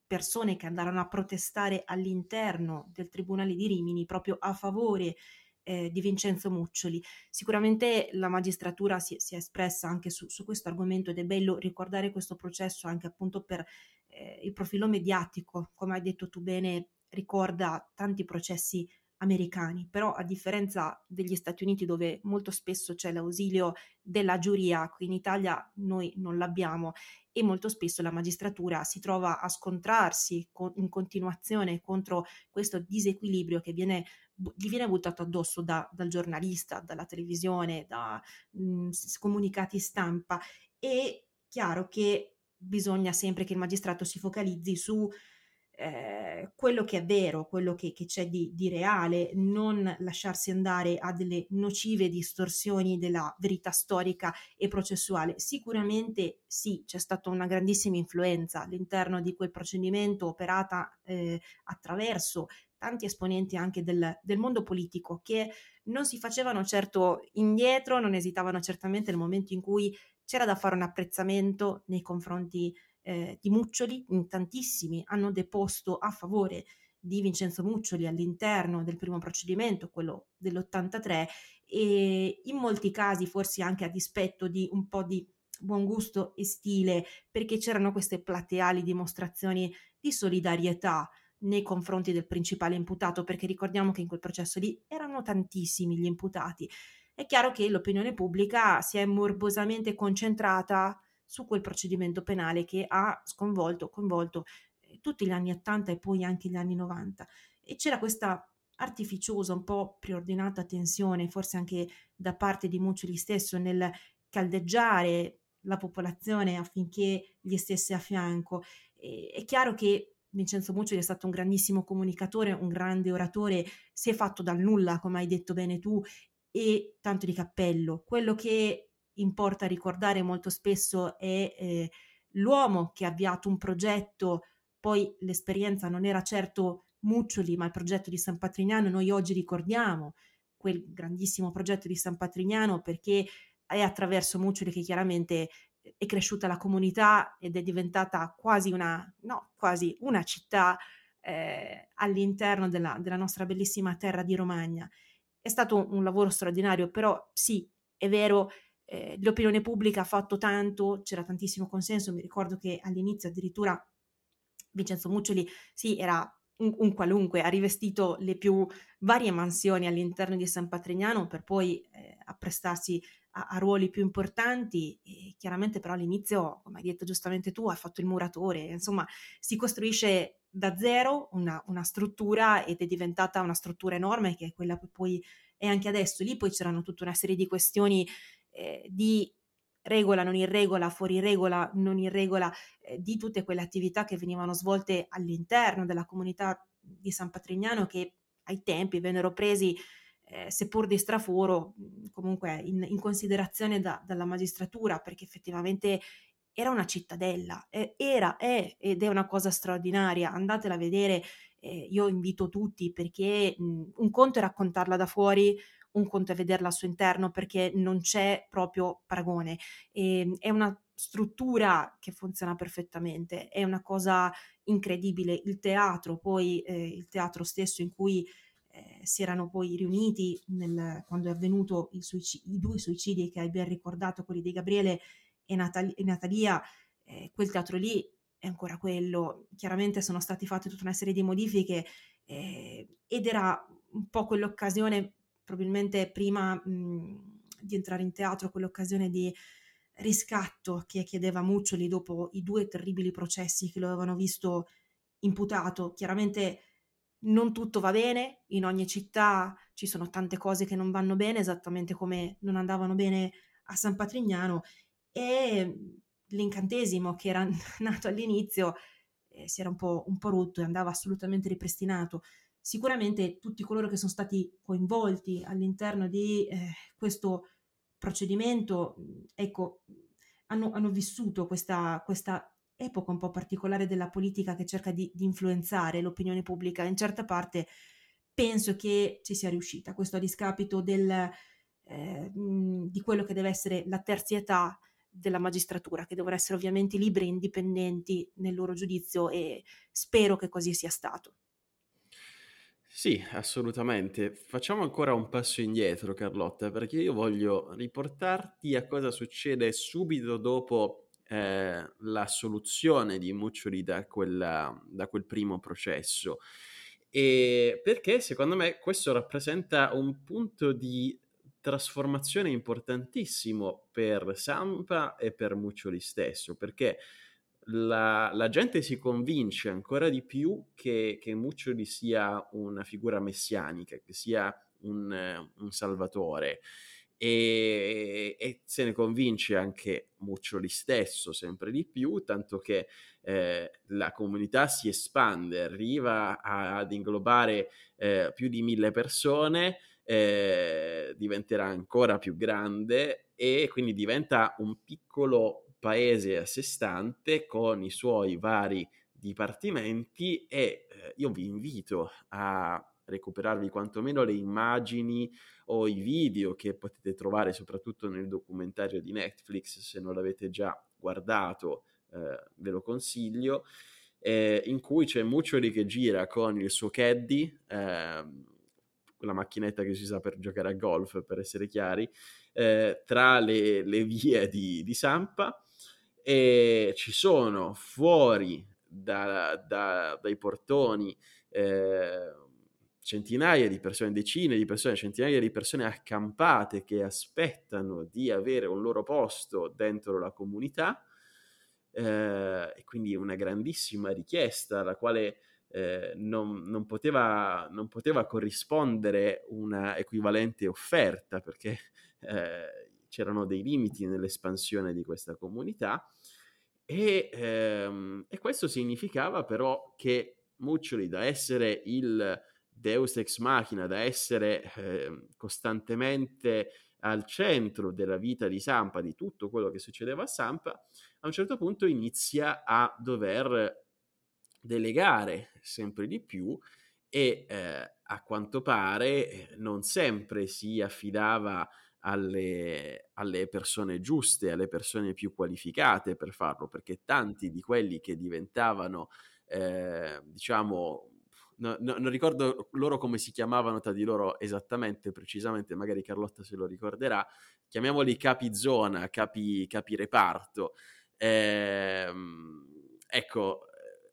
Speaker 2: persone che andarono a protestare all'interno del Tribunale di Rimini proprio a favore eh, di Vincenzo Muccioli. Sicuramente la magistratura si, si è espressa anche su, su, questo argomento ed è bello ricordare questo processo anche appunto per eh, il profilo mediatico, come hai detto tu bene, ricorda tanti processi americani, però a differenza degli Stati Uniti dove molto spesso c'è l'ausilio della giuria, qui in Italia noi non l'abbiamo e molto spesso la magistratura si trova a scontrarsi con, in continuazione contro questo disequilibrio che viene, gli viene buttato addosso da, dal giornalista, dalla televisione, da mh, comunicati stampa. È chiaro che bisogna sempre che il magistrato si focalizzi su eh, quello che è vero, quello che, che c'è di, di, reale, non lasciarsi andare a delle nocive distorsioni della verità storica e processuale. Sicuramente sì, c'è stata una grandissima influenza all'interno di quel procedimento operata eh, attraverso tanti esponenti anche del, del, mondo politico che non si facevano certo indietro, non esitavano certamente nel momento in cui c'era da fare un apprezzamento nei confronti eh, di Muccioli, in tantissimi hanno deposto a favore di Vincenzo Muccioli all'interno del primo procedimento, quello dell'83, e in molti casi forse anche a dispetto di un po' di buon gusto e stile, perché c'erano queste plateali dimostrazioni di solidarietà nei confronti del principale imputato, perché ricordiamo che in quel processo lì erano tantissimi gli imputati. È chiaro che l'opinione pubblica si è morbosamente concentrata su quel procedimento penale che ha sconvolto, coinvolto eh, tutti gli anni 80 e poi anche gli anni 90. E c'era questa artificiosa, un po' preordinata tensione, forse anche da parte di Muccioli stesso, nel caldeggiare la popolazione affinché gli stesse a fianco. E, è chiaro che Vincenzo Muccioli è stato un grandissimo comunicatore, un grande oratore, si è fatto dal nulla, come hai detto bene tu, e tanto di cappello. Quello che importa ricordare molto spesso è eh, l'uomo che ha avviato un progetto, poi l'esperienza non era certo Muccioli, ma il progetto di San Patrignano, noi oggi ricordiamo quel grandissimo progetto di San Patrignano perché è attraverso Muccioli che chiaramente è cresciuta la comunità ed è diventata quasi una, no, quasi una città eh, all'interno della, della nostra bellissima terra di Romagna. È stato un lavoro straordinario, però sì, è vero, eh, l'opinione pubblica ha fatto tanto, c'era tantissimo consenso, mi ricordo che all'inizio addirittura Vincenzo Muccioli sì, era un, un, qualunque, ha rivestito le più varie mansioni all'interno di San Patrignano per poi eh, apprestarsi a, a, ruoli più importanti e chiaramente però all'inizio, come hai detto giustamente tu, ha fatto il muratore, insomma si costruisce da zero una, una struttura ed è diventata una struttura enorme che è quella che poi è anche adesso. Lì poi c'erano tutta una serie di questioni eh, di regola, non in regola, fuori regola, non in regola, eh, di tutte quelle attività che venivano svolte all'interno della comunità di San Patrignano che ai tempi vennero presi, eh, seppur di straforo, comunque in, in considerazione da, dalla magistratura, perché effettivamente era una cittadella, eh, era, è ed è una cosa straordinaria, andatela a vedere, eh, io invito tutti perché mh, un conto è raccontarla da fuori, un conto è vederla al suo interno perché non c'è proprio paragone. E, ehm, è una struttura che funziona perfettamente, è una cosa incredibile. Il teatro, poi eh, il teatro stesso in cui eh, si erano poi riuniti nel, quando è avvenuto suicid- i due suicidi che hai ben ricordato, quelli di Gabriele e, Natali- e Natalia, eh, quel teatro lì è ancora quello. Chiaramente sono stati fatte tutta una serie di modifiche eh, ed era un po' quell'occasione, probabilmente prima mh, di entrare in teatro, quell'occasione di riscatto che chiedeva Muccioli dopo i due terribili processi che lo avevano visto imputato. Chiaramente non tutto va bene, in ogni città ci sono tante cose che non vanno bene, esattamente come non andavano bene a San Patrignano e l'incantesimo che era nato all'inizio eh, si era un po', un po' rotto e andava assolutamente ripristinato. Sicuramente tutti coloro che sono stati coinvolti all'interno di eh, questo procedimento, ecco, hanno, hanno vissuto questa, questa, epoca un po' particolare della politica che cerca di, di influenzare l'opinione pubblica. In certa parte penso che ci sia riuscita, questo a discapito del, eh, di quello che deve essere la terzietà della magistratura, che devono essere ovviamente liberi e indipendenti nel loro giudizio e spero che così sia stato.
Speaker 1: Sì, assolutamente. Facciamo ancora un passo indietro, Carlotta, perché io voglio riportarti a cosa succede subito dopo eh, la soluzione di Muccioli da, quella, da quel primo processo. E perché secondo me questo rappresenta un punto di trasformazione importantissimo per Sampa e per Muccioli stesso, perché la, la, gente si convince ancora di più che, che Muccioli sia una figura messianica, che sia un, un salvatore. E, e, se ne convince anche Muccioli stesso sempre di più, tanto che eh, la comunità si espande, arriva a, ad inglobare eh, più di mille persone, eh, diventerà ancora più grande e quindi diventa un piccolo paese a sé stante con i suoi vari dipartimenti e eh, io vi invito a recuperarvi quantomeno le immagini o i video che potete trovare soprattutto nel documentario di Netflix se non l'avete già guardato eh, ve lo consiglio eh, in cui c'è Muccioli che gira con il suo caddy eh, la macchinetta che si usa per giocare a golf per essere chiari eh, tra le, le vie di, di Sampa e ci sono fuori da, da, dai portoni eh, centinaia di persone, decine di persone, centinaia di persone accampate che aspettano di avere un loro posto dentro la comunità eh, e quindi una grandissima richiesta alla quale eh, non, non, poteva, non, poteva, corrispondere una equivalente offerta perché eh, c'erano dei limiti nell'espansione di questa comunità e, ehm, e questo significava però che Muccioli da essere il Deus ex machina, da essere eh, costantemente al centro della vita di Sampa, di tutto quello che succedeva a Sampa, a un certo punto inizia a dover delegare sempre di più e eh, a quanto pare eh, non sempre si affidava alle, alle, persone giuste, alle persone più qualificate per farlo, perché tanti di quelli che diventavano, eh, diciamo, no, no, non ricordo loro come si chiamavano tra di loro esattamente, precisamente, magari Carlotta se lo ricorderà, chiamiamoli capi zona, capi, capi reparto. Eh, ecco,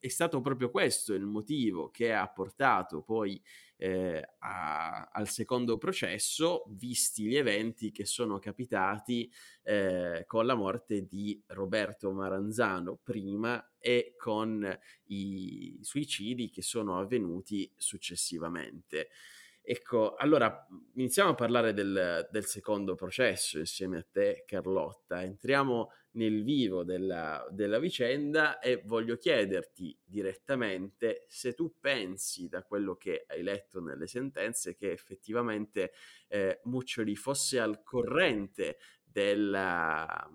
Speaker 1: è stato proprio questo il motivo che ha portato poi eh, a, al secondo processo, visti gli eventi che sono capitati eh, con la morte di Roberto Maranzano prima e con i suicidi che sono avvenuti successivamente. Ecco, allora iniziamo a parlare del, del, secondo processo insieme a te, Carlotta. Entriamo nel vivo della, della, vicenda e voglio chiederti direttamente se tu pensi, da quello che hai letto nelle sentenze, che effettivamente eh, Muccioli fosse al corrente della,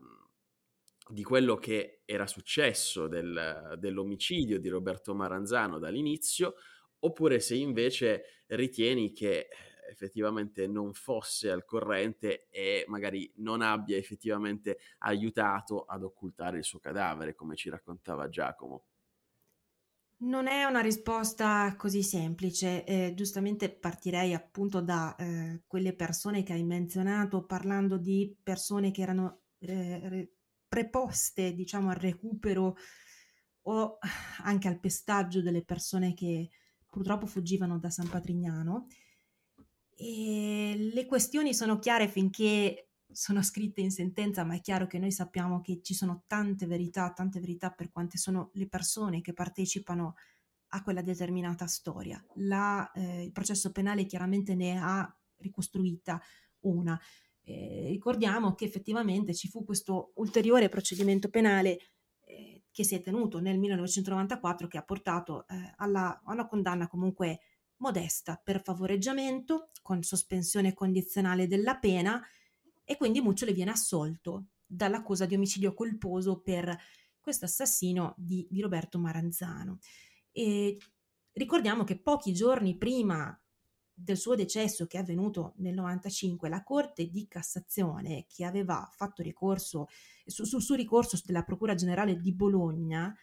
Speaker 1: di quello che era successo del, dell'omicidio di Roberto Maranzano dall'inizio oppure se invece ritieni che effettivamente non fosse al corrente e magari non abbia effettivamente aiutato ad occultare il suo cadavere, come ci raccontava Giacomo.
Speaker 2: Non è una risposta così semplice. Eh, giustamente partirei appunto da eh, quelle persone che hai menzionato, parlando di persone che erano eh, preposte, diciamo, al recupero o anche al pestaggio delle persone che purtroppo fuggivano da San Patrignano. E le questioni sono chiare finché sono scritte in sentenza, ma è chiaro che noi sappiamo che ci sono tante verità, tante verità per quante sono le persone che partecipano a quella determinata storia. La, eh, il processo penale chiaramente ne ha ricostruita una. Eh, ricordiamo che effettivamente ci fu questo ulteriore procedimento penale eh, che si è tenuto nel 1994 che ha portato eh, alla, a una condanna comunque modesta per favoreggiamento con sospensione condizionale della pena e quindi Muccioli viene assolto dall'accusa di omicidio colposo per questo assassino di, di Roberto Maranzano. E ricordiamo che pochi giorni prima del suo decesso che è avvenuto nel 95, la Corte di Cassazione che aveva fatto ricorso sul su, su ricorso della Procura Generale di Bologna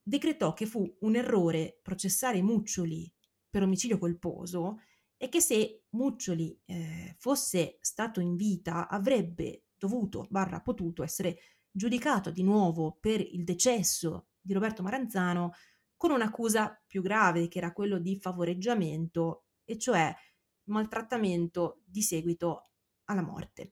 Speaker 2: decretò che fu un errore processare Muccioli per omicidio colposo e che se Muccioli eh, fosse stato in vita avrebbe dovuto, barra potuto, essere giudicato di nuovo per il decesso di Roberto Maranzano con un'accusa più grave che era quello di favoreggiamento, e cioè maltrattamento di seguito alla morte.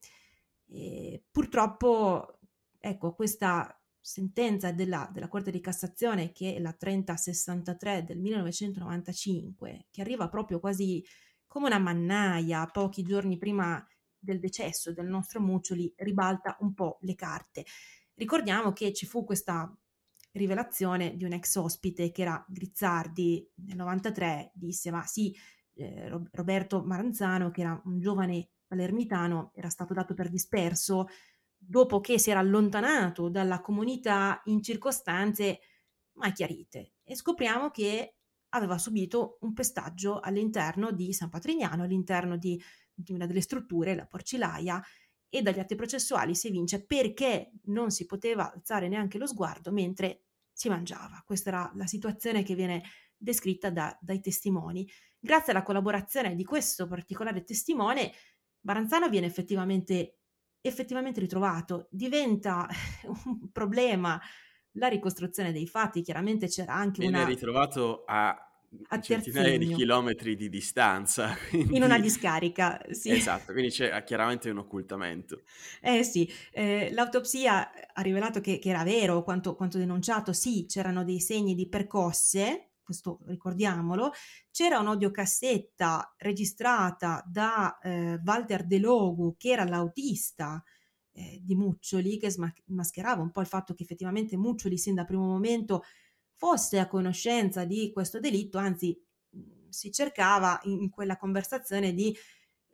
Speaker 2: E purtroppo, ecco, questa sentenza della, della, Corte di Cassazione, che è la 3063 del 1995, che arriva proprio quasi come una mannaia pochi giorni prima del decesso del nostro Muccioli, ribalta un po' le carte. Ricordiamo che ci fu questa rivelazione di un ex ospite che era Grizzardi nel 93, disse ma sì, eh, Roberto Maranzano, che era un giovane palermitano, era stato dato per disperso dopo che si era allontanato dalla comunità in circostanze mai chiarite. E scopriamo che aveva subito un pestaggio all'interno di San Patrignano, all'interno di, di una delle strutture, la Porcilaia, e dagli atti processuali si evince perché non si poteva alzare neanche lo sguardo mentre si mangiava. Questa era la situazione che viene descritta da, dai testimoni. Grazie alla collaborazione di questo particolare testimone, Baranzano viene effettivamente, effettivamente ritrovato, diventa un problema la ricostruzione dei fatti, chiaramente c'era anche
Speaker 1: Viene
Speaker 2: una...
Speaker 1: ritrovato a a centinaia di chilometri di distanza.
Speaker 2: Quindi... In una discarica, sì.
Speaker 1: Esatto, quindi c'è chiaramente un occultamento.
Speaker 2: Eh sì, eh, l'autopsia ha rivelato che, che era vero quanto, quanto, denunciato, sì, c'erano dei segni di percosse, questo ricordiamolo, c'era un'audiocassetta registrata da eh, Walter De Logu, che era l'autista eh, di Muccioli, che smascherava un po' il fatto che effettivamente Muccioli, sin da primo momento, fosse a conoscenza di questo delitto, anzi mhmm, si cercava in quella conversazione di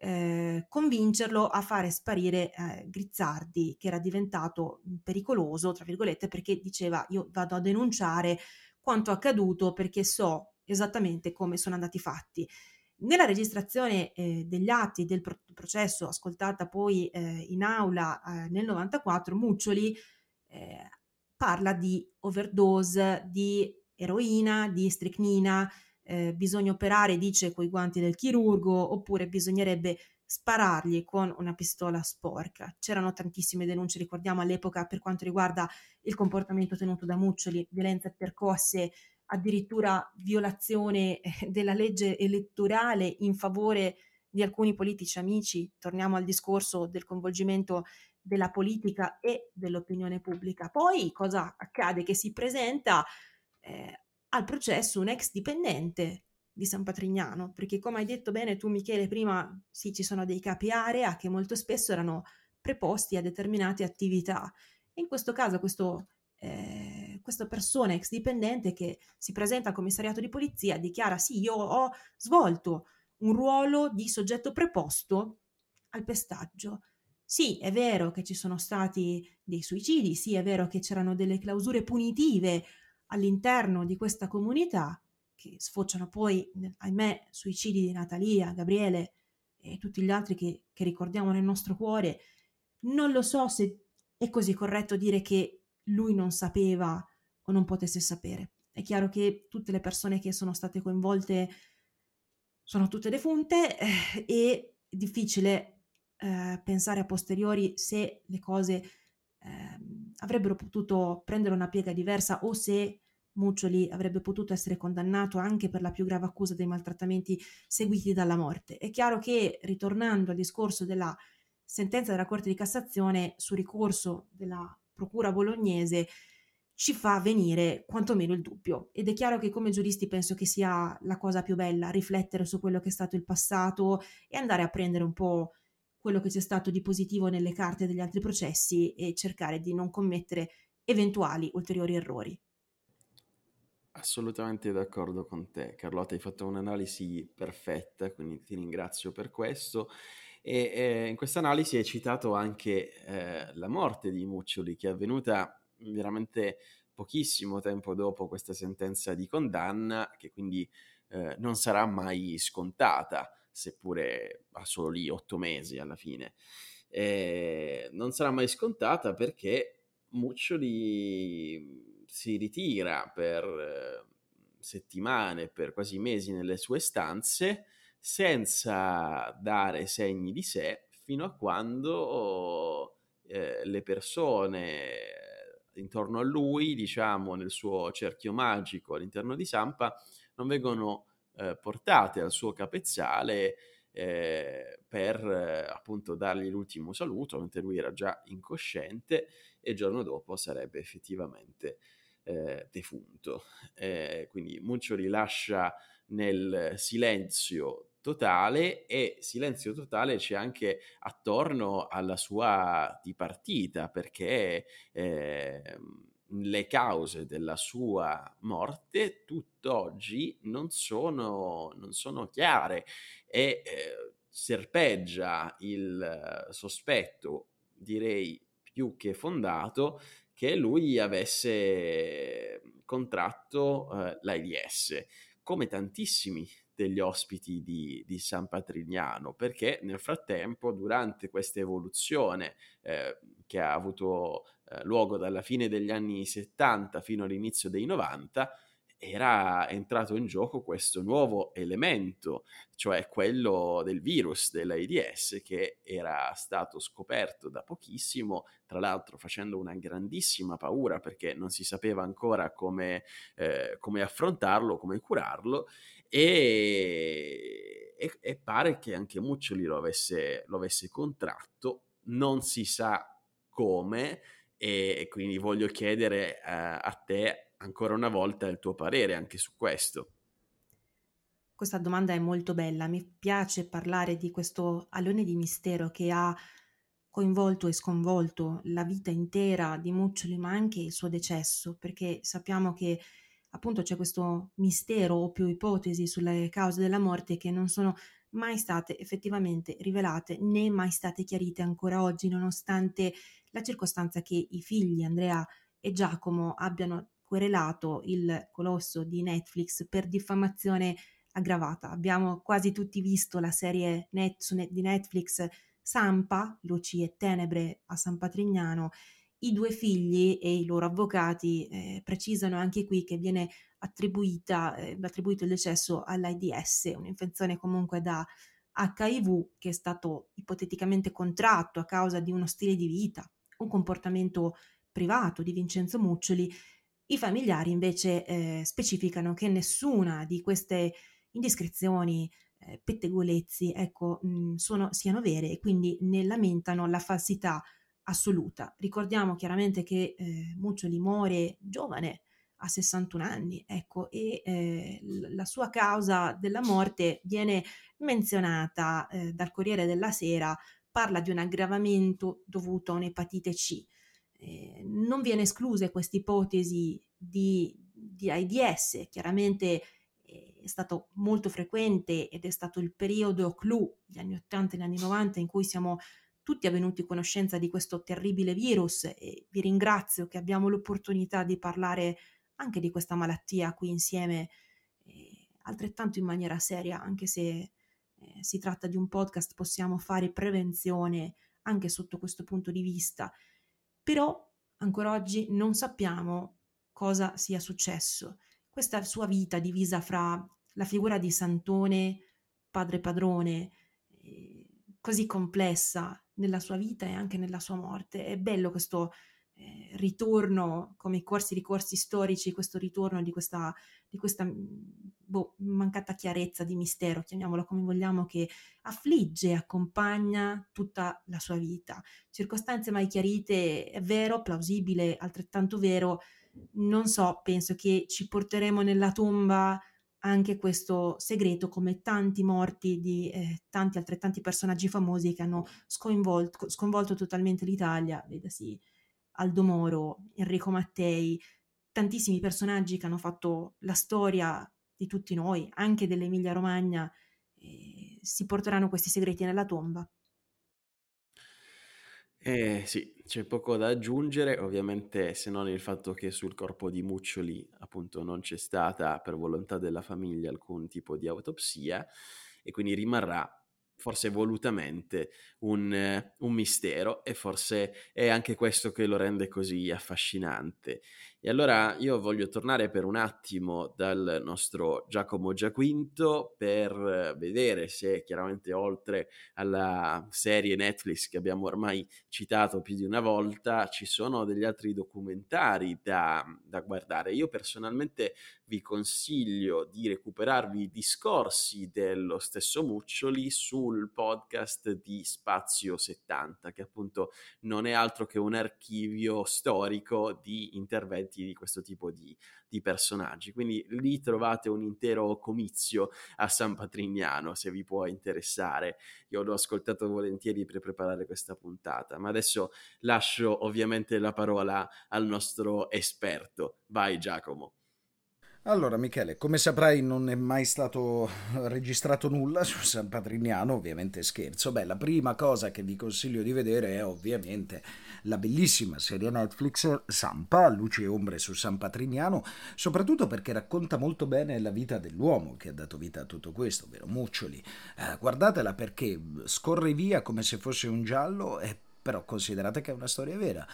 Speaker 2: eh, convincerlo a fare sparire eh, Grizzardi, che era diventato mhmm, pericoloso, tra virgolette, perché diceva io vado a denunciare quanto accaduto perché so esattamente come sono andati fatti. Nella registrazione eh, degli atti del pro- processo, ascoltata poi eh, in aula eh, nel 94, Muccioli eh, parla di overdose, di eroina, di stricnina, eh, bisogna operare, dice, coi guanti del chirurgo, oppure bisognerebbe sparargli con una pistola sporca. C'erano tantissime denunce, ricordiamo all'epoca, per quanto riguarda il comportamento tenuto da Muccioli, violenze percosse, addirittura violazione eh, della legge elettorale in favore di alcuni politici amici. Torniamo al discorso del coinvolgimento della politica e dell'opinione pubblica. Poi cosa accade? Che si presenta eh, al processo un ex dipendente di San Patrignano, perché come hai detto bene tu Michele prima, sì ci sono dei capi area che molto spesso erano preposti a determinate attività. E in questo caso questo, eh, questa persona ex dipendente che si presenta al commissariato di polizia dichiara sì io ho svolto un ruolo di soggetto preposto al pestaggio. Sì, è vero che ci sono stati dei suicidi, sì, è vero che c'erano delle clausure punitive all'interno di questa comunità, che sfociano poi, ahimè, suicidi di Natalia, Gabriele e tutti gli altri che, che ricordiamo nel nostro cuore, non lo so se è così corretto dire che lui non sapeva o non potesse sapere. È chiaro che tutte le persone che sono state coinvolte sono tutte defunte eh, e è difficile eh, pensare a posteriori se le cose eh, avrebbero potuto prendere una piega diversa o se Muccioli avrebbe potuto essere condannato anche per la più grave accusa dei maltrattamenti seguiti dalla morte. È chiaro che, ritornando al discorso della sentenza della Corte di Cassazione su ricorso della Procura bolognese, ci fa venire quantomeno il dubbio. Ed è chiaro che come giuristi penso che sia la cosa più bella, riflettere su quello che è stato il passato e andare a prendere un po' quello che c'è stato di positivo nelle carte degli altri processi e cercare di non commettere eventuali ulteriori errori.
Speaker 1: Assolutamente d'accordo con te, Carlotta, hai fatto un'analisi perfetta, quindi ti ringrazio per questo. E eh, in questa analisi hai citato anche eh, la morte di Muccioli, che è avvenuta veramente pochissimo tempo dopo questa sentenza di condanna, che quindi eh, non sarà mai scontata, seppure ha solo lì otto mesi alla fine. Non sarà mai scontata perché Muccioli si ritira per eh, settimane, per quasi mesi nelle sue stanze, senza dare segni di sé fino a quando eh, le persone intorno a lui, diciamo nel suo cerchio magico all'interno di Sampa, non vengono eh, portate al suo capezzale eh, per appunto dargli l'ultimo saluto, mentre lui era già incosciente e il giorno dopo sarebbe effettivamente eh, defunto. Eh, quindi Muncio rilascia nel silenzio totale e silenzio totale c'è anche attorno alla sua dipartita perché eh, le cause della sua morte tutt'oggi non sono, non sono chiare e eh, serpeggia il sospetto, direi più che fondato, che lui avesse contratto eh, l'AIDS, come tantissimi degli ospiti di, di, San Patrignano, perché nel frattempo, durante questa evoluzione eh, che ha avuto eh, luogo dalla fine degli anni 70 fino all'inizio dei 90, era entrato in gioco questo nuovo elemento, cioè quello del virus dell'AIDS che era stato scoperto da pochissimo, tra l'altro facendo una grandissima paura perché non si sapeva ancora come, eh, come affrontarlo, come curarlo e, e, e, pare che anche Muccioli lo avesse, lo avesse contratto, non si sa come e quindi voglio chiedere uh, a te ancora una volta il tuo parere anche su questo.
Speaker 2: Questa domanda è molto bella, mi piace parlare di questo alone di mistero che ha coinvolto e sconvolto la vita intera di Muccioli, ma anche il suo decesso, perché sappiamo che appunto c'è questo mistero o più ipotesi sulle cause della morte che non sono mai state effettivamente rivelate né mai state chiarite ancora oggi, nonostante la circostanza che i figli Andrea e Giacomo abbiano querelato il colosso di Netflix per diffamazione aggravata. Abbiamo quasi tutti visto la serie net, di Netflix Sampa, Luci e Tenebre a San Patrignano. I due figli e i loro avvocati eh, precisano anche qui che viene eh, attribuito il decesso all'AIDS, un'infezione comunque da HIV che è stato ipoteticamente contratto a causa di uno stile di vita, un comportamento privato di Vincenzo Muccioli i familiari invece eh, specificano che nessuna di queste indiscrezioni, eh, pettegolezzi, ecco, mh, sono, siano vere e quindi ne lamentano la falsità assoluta. Ricordiamo chiaramente che eh, Muccioli muore giovane, a 61 anni, ecco, e eh, la sua causa della morte viene menzionata eh, dal Corriere della Sera, parla di un aggravamento dovuto a un'epatite C. Eh, non viene esclusa questa ipotesi di, di AIDS, chiaramente eh, è stato molto frequente ed è stato il periodo clou, gli anni 80 e gli anni 90, in cui siamo tutti avvenuti conoscenza di questo terribile virus e vi ringrazio che abbiamo l'opportunità di parlare anche di questa malattia qui insieme. Eh, altrettanto in maniera seria, anche se eh, si tratta di un podcast, possiamo fare prevenzione anche sotto questo punto di vista. Però ancora oggi non sappiamo cosa sia successo. Questa sua vita divisa fra la figura di Santone, padre padrone, eh, così complessa nella sua vita e anche nella sua morte. È bello questo eh, ritorno, come i corsi di corsi storici, questo ritorno di questa, di questa boh, mancata chiarezza di mistero, chiamiamola come vogliamo, che affligge accompagna tutta la sua vita. Circostanze mai chiarite, è vero, plausibile, altrettanto vero, non so, penso che ci porteremo nella tomba anche questo segreto come tanti morti di eh, tanti altrettanti personaggi famosi che hanno sconvolto, sconvolto totalmente l'Italia, vedasi Aldo Moro, Enrico Mattei, tantissimi personaggi che hanno fatto la storia di tutti noi, anche dell'Emilia Romagna, eh, si porteranno questi segreti nella tomba.
Speaker 1: Eh sì, c'è poco da aggiungere, ovviamente se non il fatto che sul corpo di Muccioli appunto non c'è stata per volontà della famiglia alcun tipo di autopsia e quindi rimarrà forse volutamente un, un, mistero e forse è anche questo che lo rende così affascinante. E allora io voglio tornare per un attimo dal nostro Giacomo Giaquinto per vedere se chiaramente oltre alla serie Netflix che abbiamo ormai citato più di una volta ci sono degli altri documentari da, da guardare. Io personalmente vi consiglio di recuperarvi i discorsi dello stesso Muccioli sul podcast di Spazio 70, che appunto non è altro che un archivio storico di interventi di questo tipo di, di personaggi. Quindi lì trovate un intero comizio a San Patrignano, se vi può interessare. Io l'ho ascoltato volentieri per preparare questa puntata, ma adesso lascio ovviamente la parola al nostro esperto. Vai Giacomo.
Speaker 3: Allora, Michele, come saprai non è mai stato registrato nulla su San Patrignano, ovviamente scherzo. Beh, la prima cosa che vi consiglio di vedere è ovviamente la bellissima serie Netflix Sampa, Luci e Ombre su San Patrignano, soprattutto perché racconta molto bene la vita dell'uomo che ha dato vita a tutto questo, ovvero Muccioli. Eh, guardatela perché scorre via come se fosse un giallo, e però considerate che è una storia vera.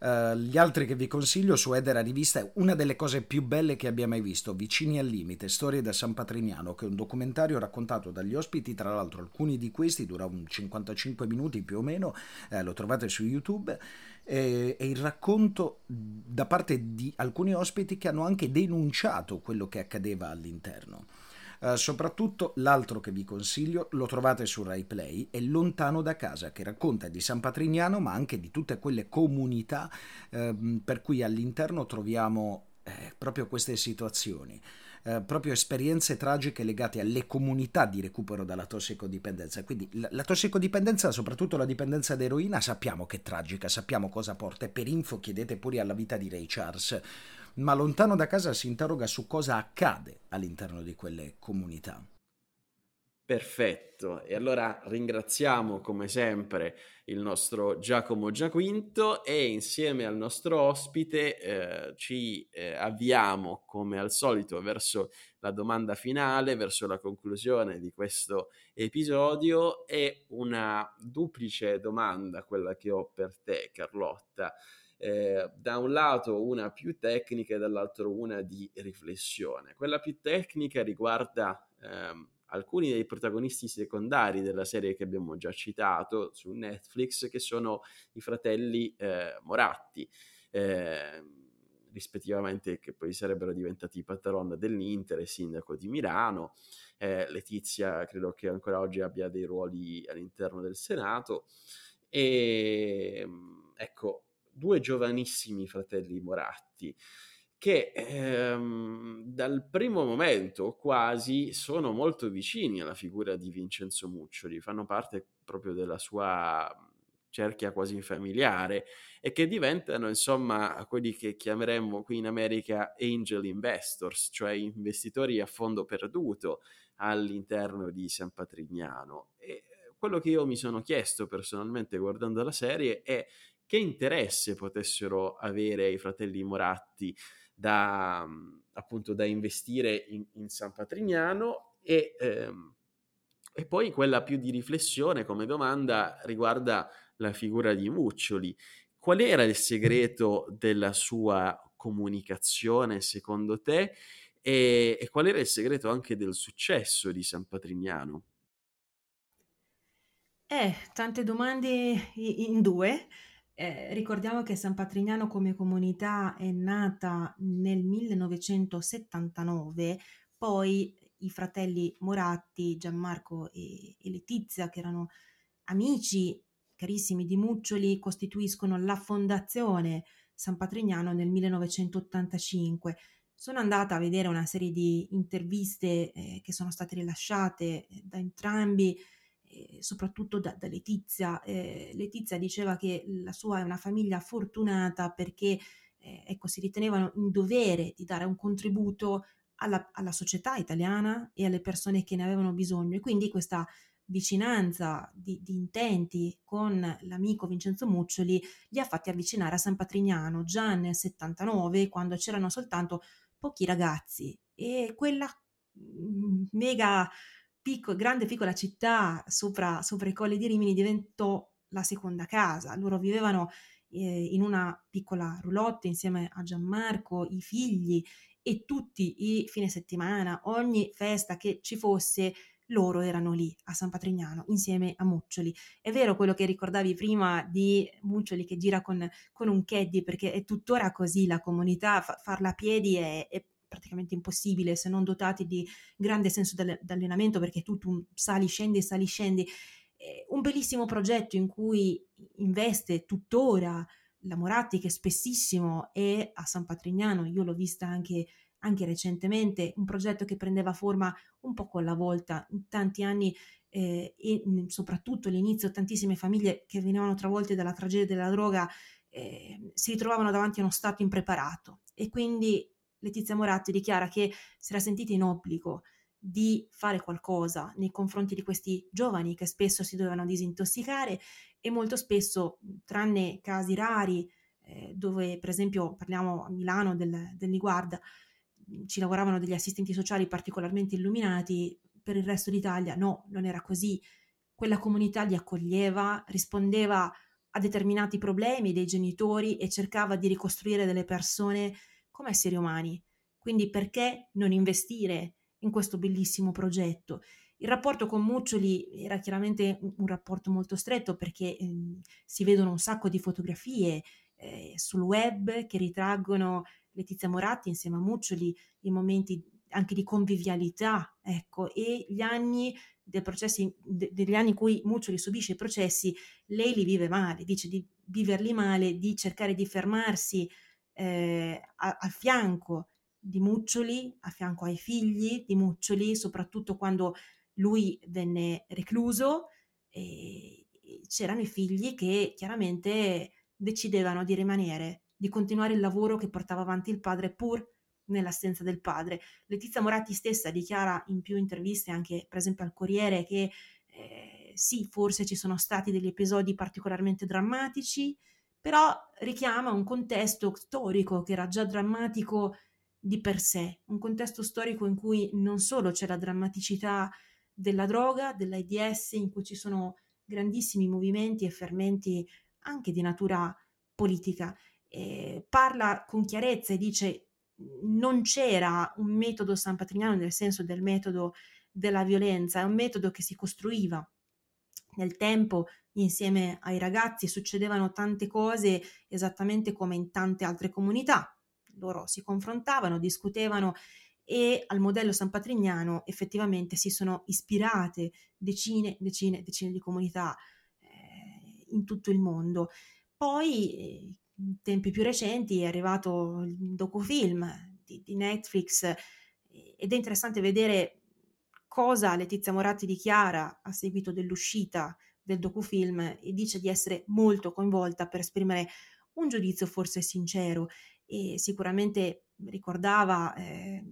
Speaker 3: Uh, gli altri che vi consiglio su Edera Rivista è una delle cose più belle che abbia mai visto, Vicini al limite, storie da San Patrignano, che è un documentario raccontato dagli ospiti, tra l'altro alcuni di questi dura un 55 minuti più o meno, eh, lo trovate su YouTube, e, e il racconto da parte di alcuni ospiti che hanno anche denunciato quello che accadeva all'interno. Uh, soprattutto l'altro che vi consiglio lo trovate su Rai Play, è Lontano da casa, che racconta di San Patrignano ma anche di tutte quelle comunità uh, per cui all'interno troviamo eh, proprio queste situazioni. Eh, proprio esperienze tragiche legate alle comunità di recupero dalla tossicodipendenza. Quindi la, la, tossicodipendenza, soprattutto la dipendenza da eroina, sappiamo che è tragica, sappiamo cosa porta. E per info chiedete pure alla vita di Ray Charles ma lontano da casa si interroga su cosa accade all'interno di quelle comunità.
Speaker 1: Perfetto, e allora ringraziamo come sempre il nostro Giacomo Giaquinto e insieme al nostro ospite eh, ci eh, avviamo come al solito verso la domanda finale, verso la conclusione di questo episodio e una duplice domanda, quella che ho per te Carlotta eh, da un lato una più tecnica e dall'altro una di riflessione. Quella più tecnica riguarda ehm, alcuni dei protagonisti secondari della serie che abbiamo già citato su Netflix, che sono i fratelli eh, Moratti. Eh, rispettivamente che poi sarebbero diventati patron dell'Inter e sindaco di Milano. Eh, Letizia credo che ancora oggi abbia dei ruoli all'interno del Senato. E ecco, due giovanissimi fratelli Moratti che ehm, dal primo momento quasi sono molto vicini alla figura di Vincenzo Muccioli, fanno parte proprio della sua cerchia quasi familiare e che diventano insomma quelli che chiameremmo qui in America angel investors, cioè investitori a fondo perduto all'interno di San Patrignano. E quello che io mi sono chiesto personalmente guardando la serie è che interesse potessero avere i fratelli Moratti da, appunto, da investire in, in San Patrignano e, ehm, e poi quella più di riflessione come domanda riguarda la figura di Muccioli. Qual era il segreto della sua comunicazione secondo te e, e qual era il segreto anche del successo di San Patrignano?
Speaker 2: Eh, tante domande in due. Eh, ricordiamo che San Patrignano come comunità è nata nel 1979, poi i fratelli Moratti, Gianmarco e, e Letizia, che erano amici carissimi di Muccioli, costituiscono la fondazione San Patrignano nel 1985. Sono andata a vedere una serie di interviste eh, che sono state rilasciate eh, da entrambi, eh, soprattutto da, da Letizia. Eh, Letizia diceva che la sua è una famiglia fortunata perché eh, ecco, si ritenevano in dovere di dare un contributo alla, alla, società italiana e alle persone che ne avevano bisogno. E quindi questa vicinanza di, di, intenti con l'amico Vincenzo Muccioli li ha fatti avvicinare a San Patrignano già nel 79, quando c'erano soltanto pochi ragazzi e quella mm, mega picco, grande piccola città sopra, sopra i colli di Rimini diventò la seconda casa. Loro vivevano eh, in una piccola roulotte insieme a Gianmarco, i figli e tutti i fine settimana, ogni festa che ci fosse, loro erano lì a San Patrignano insieme a Muccioli. È vero quello che ricordavi prima di Muccioli che gira con, con un caddy perché è tuttora così la comunità, fa, farla a piedi è, è praticamente impossibile se non dotati di grande senso d'allenamento perché tu, tu sali, scendi, sali, scendi. È un bellissimo progetto in cui investe tuttora la Moratti che spessissimo è a San Patrignano, io l'ho vista anche anche recentemente, un progetto che prendeva forma un po' con la volta, in tanti anni eh, e soprattutto all'inizio tantissime famiglie che venivano travolte dalla tragedia della droga eh, si ritrovavano davanti a uno stato impreparato e quindi Letizia Moratti dichiara che si era sentita in obbligo di fare qualcosa nei confronti di questi giovani che spesso si dovevano disintossicare e molto spesso, tranne casi rari, eh, dove per esempio parliamo a Milano del, del Niguarda, ci lavoravano degli assistenti sociali particolarmente illuminati, per il resto d'Italia no, non era così. Quella comunità li accoglieva, rispondeva a determinati problemi dei genitori e cercava di ricostruire delle persone come esseri umani. Quindi perché non investire in questo bellissimo progetto? Il rapporto con Muccioli era chiaramente un, rapporto molto stretto perché eh, si vedono un sacco di fotografie eh, sul web che ritraggono Letizia Moratti insieme a Muccioli i momenti anche di convivialità, ecco, e gli anni dei processi, de, degli anni in cui Muccioli subisce i processi, lei li vive male, dice di viverli male, di cercare di fermarsi eh, a, a, fianco di Muccioli, a fianco ai figli di Muccioli, soprattutto quando lui venne recluso, e c'erano i figli che chiaramente decidevano di rimanere di continuare il lavoro che portava avanti il padre pur nell'assenza del padre. Letizia Moratti stessa dichiara in più interviste, anche per esempio al Corriere, che eh, sì, forse ci sono stati degli episodi particolarmente drammatici, però richiama un contesto storico che era già drammatico di per sé, un contesto storico in cui non solo c'è la drammaticità della droga, dell'AIDS, in cui ci sono grandissimi movimenti e fermenti anche di natura politica, eh, parla con chiarezza e dice non c'era un metodo San Patrignano nel senso del metodo della violenza, è un metodo che si costruiva nel tempo insieme ai ragazzi, succedevano tante cose esattamente come in tante altre comunità. Loro si confrontavano, discutevano e al modello San Patrignano effettivamente si sono ispirate decine, decine, decine di comunità eh, in tutto il mondo. Poi eh, in tempi più recenti è arrivato il docufilm di, di Netflix ed è interessante vedere cosa Letizia Moratti dichiara a seguito dell'uscita del docufilm e dice di essere molto coinvolta per esprimere un giudizio forse sincero e sicuramente ricordava eh,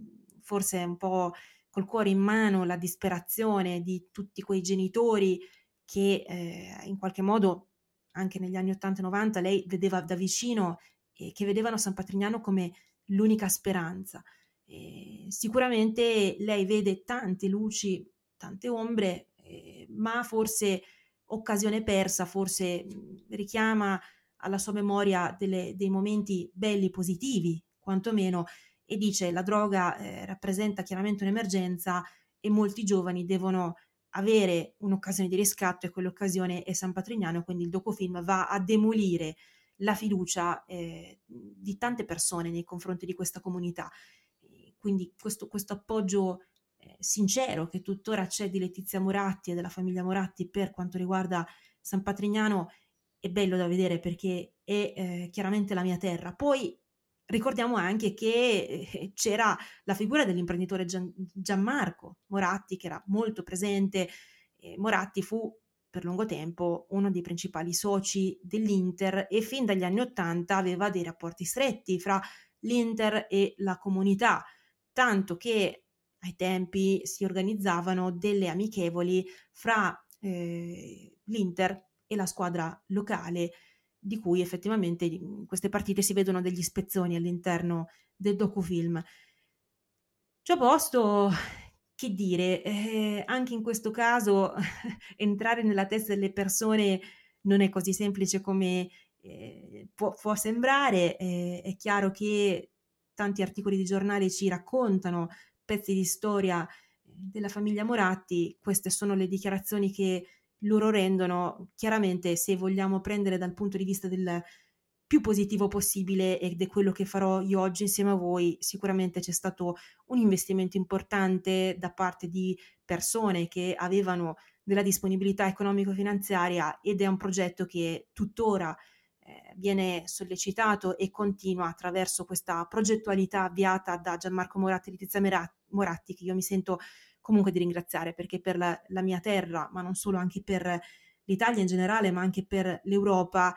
Speaker 2: forse un po' col cuore in mano la disperazione di tutti quei genitori che eh, in qualche modo anche negli anni 80 e 90 lei vedeva da vicino eh, che vedevano San Patrignano come l'unica speranza. E sicuramente lei vede tante luci, tante ombre, eh, ma forse occasione persa, forse richiama alla sua memoria delle, dei momenti belli, positivi, quantomeno, e dice la droga eh, rappresenta chiaramente un'emergenza e molti giovani devono avere un'occasione di riscatto e quell'occasione è San Patrignano, quindi il docufilm va a demolire la fiducia eh, di tante persone nei confronti di questa comunità. Quindi questo, questo appoggio eh, sincero che tuttora c'è di Letizia Moratti e della famiglia Moratti per quanto riguarda San Patrignano è bello da vedere perché è eh, chiaramente la mia terra. Poi ricordiamo anche che eh, c'era la figura dell'imprenditore Gian, Gianmarco Moratti che era molto presente. Moratti fu per lungo tempo uno dei principali soci dell'Inter e fin dagli anni Ottanta aveva dei rapporti stretti fra l'Inter e la comunità, tanto che ai tempi si organizzavano delle amichevoli fra eh, l'Inter e la squadra locale, di cui effettivamente in queste partite si vedono degli spezzoni all'interno del docufilm. Ciò posto, che dire, eh, anche in questo caso entrare nella testa delle persone non è così semplice come eh, può, può, sembrare. Eh, è chiaro che tanti articoli di giornale ci raccontano pezzi di storia eh, della famiglia Moratti, queste sono le dichiarazioni che loro rendono. Chiaramente, se vogliamo prendere dal punto di vista del più positivo possibile ed è quello che farò io oggi insieme a voi. Sicuramente c'è stato un investimento importante da parte di persone che avevano della disponibilità economico-finanziaria ed è un progetto che tuttora eh, viene sollecitato e continua attraverso questa progettualità avviata da Gianmarco Moratti e Letizia Moratti che io mi sento comunque di ringraziare perché per la, la mia terra, ma non solo anche per l'Italia in generale, ma anche per l'Europa,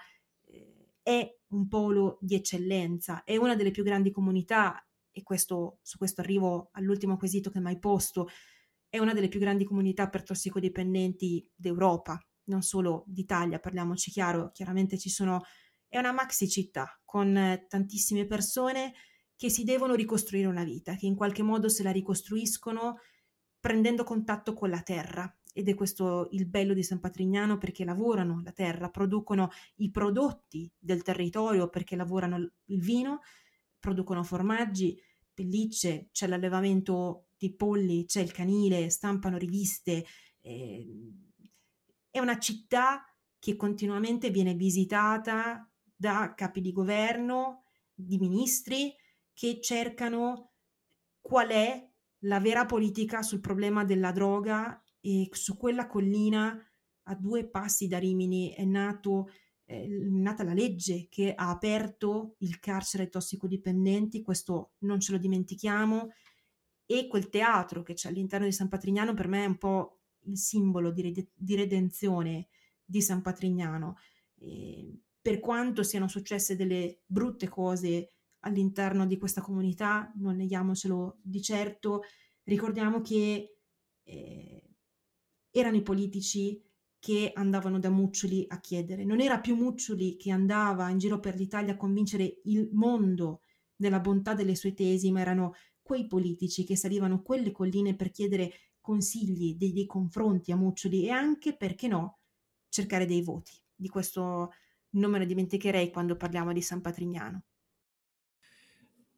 Speaker 2: eh, è un polo di eccellenza, è una delle più grandi comunità, e questo, su questo arrivo all'ultimo quesito che mi hai posto, è una delle più grandi comunità per tossicodipendenti d'Europa, non solo d'Italia, parliamoci chiaro, chiaramente ci sono, è una maxi città con tantissime persone che si devono ricostruire una vita, che in qualche modo se la ricostruiscono prendendo contatto con la terra, ed è questo il bello di San Patrignano perché lavorano la terra, producono i prodotti del territorio perché lavorano il vino, producono formaggi, pellicce, c'è l'allevamento di polli, c'è il canile, stampano riviste. Eh, è una città che continuamente viene visitata da capi di governo, di ministri che cercano qual è la vera politica sul problema della droga e su quella collina a due passi da Rimini è nato, eh, nata la legge che ha aperto il carcere ai tossicodipendenti, questo non ce lo dimentichiamo, e quel teatro che c'è all'interno di San Patrignano per me è un po' il simbolo di, red- di redenzione di San Patrignano. Eh, per quanto siano successe delle brutte cose all'interno di questa comunità, non neghiamocelo di certo, ricordiamo che eh, erano i politici che andavano da Muccioli a chiedere. Non era più Muccioli che andava in giro per l'Italia a convincere il mondo della bontà delle sue tesi, ma erano quei politici che salivano quelle colline per chiedere consigli, dei, dei confronti a Muccioli e anche, perché no, cercare dei voti. Di questo non me ne dimenticherei quando parliamo di San Patrignano.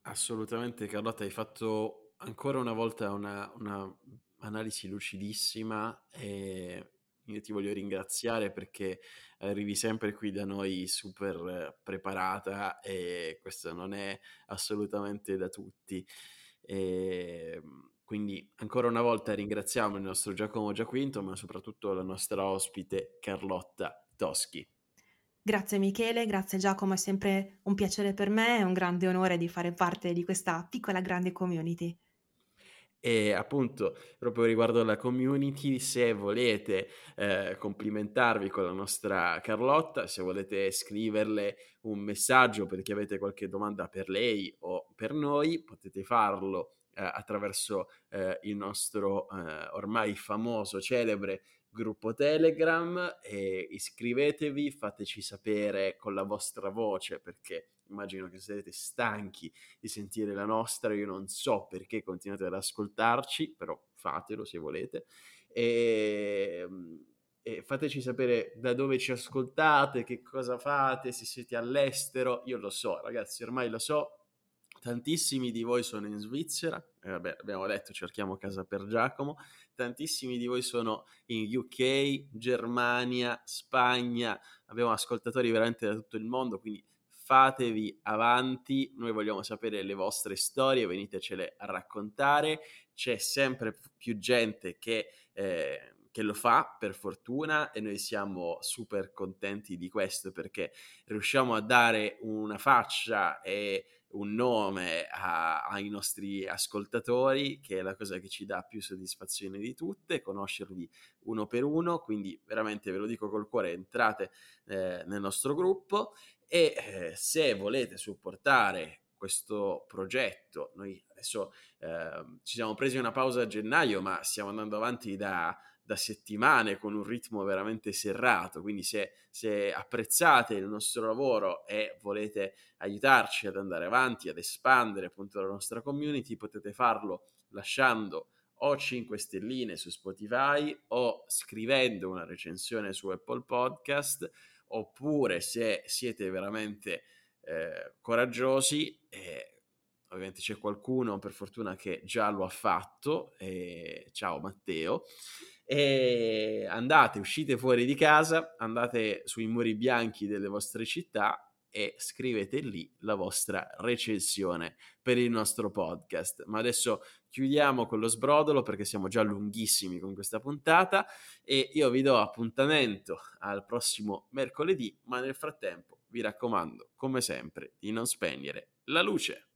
Speaker 1: Assolutamente Carlotta, hai fatto ancora una volta una, una lucidissima e io ti voglio ringraziare perché arrivi sempre qui da noi super preparata e questo non è assolutamente da tutti. E quindi ancora una volta ringraziamo il nostro Giacomo Giaquinto, ma soprattutto la nostra ospite Carlotta Toschi.
Speaker 2: Grazie Michele, grazie Giacomo, è sempre un piacere per me, è un grande onore di fare parte di questa piccola grande community.
Speaker 1: E appunto, proprio riguardo alla community, se volete eh, complimentarvi con la nostra Carlotta, se volete scriverle un messaggio perché avete qualche domanda per lei o per noi, potete farlo eh, attraverso eh, il nostro eh, ormai famoso, celebre gruppo Telegram e iscrivetevi, fateci sapere con la vostra voce perché immagino che siete stanchi di sentire la nostra, io non so perché continuate ad ascoltarci, però fatelo se volete. E, ehm, e fateci sapere da dove ci ascoltate, che cosa fate, se siete all'estero, io lo so ragazzi, ormai lo so, tantissimi di voi sono in Svizzera, eh, vabbè, abbiamo detto cerchiamo casa per Giacomo, tantissimi di voi sono in UK, Germania, Spagna, abbiamo ascoltatori veramente da tutto il mondo, quindi fatevi avanti, noi vogliamo sapere le vostre storie, venitecele a raccontare, c'è sempre più gente che... Eh, che lo fa per fortuna e noi siamo super contenti di questo perché riusciamo a dare una faccia e un nome a, ai nostri ascoltatori, che è la cosa che ci dà più soddisfazione di tutte, conoscervi uno per uno, quindi veramente ve lo dico col cuore, entrate eh, nel nostro gruppo e eh, se volete supportare questo progetto, noi adesso eh, ci siamo presi una pausa a gennaio, ma stiamo andando avanti da da settimane con un ritmo veramente serrato, quindi se, se, apprezzate il nostro lavoro e volete aiutarci ad andare avanti, ad espandere appunto la nostra community, potete farlo lasciando o 5 stelline su Spotify o scrivendo una recensione su Apple Podcast oppure se siete veramente eh, coraggiosi eh, ovviamente c'è qualcuno per fortuna che già lo ha fatto eh, ciao Matteo e andate, uscite fuori di casa, andate sui muri bianchi delle vostre città e scrivete lì la vostra recensione per il nostro podcast. Ma adesso chiudiamo con lo sbrodolo perché siamo già lunghissimi con questa puntata e io vi do appuntamento al prossimo mercoledì, ma nel frattempo vi raccomando, come sempre, di non spegnere la luce.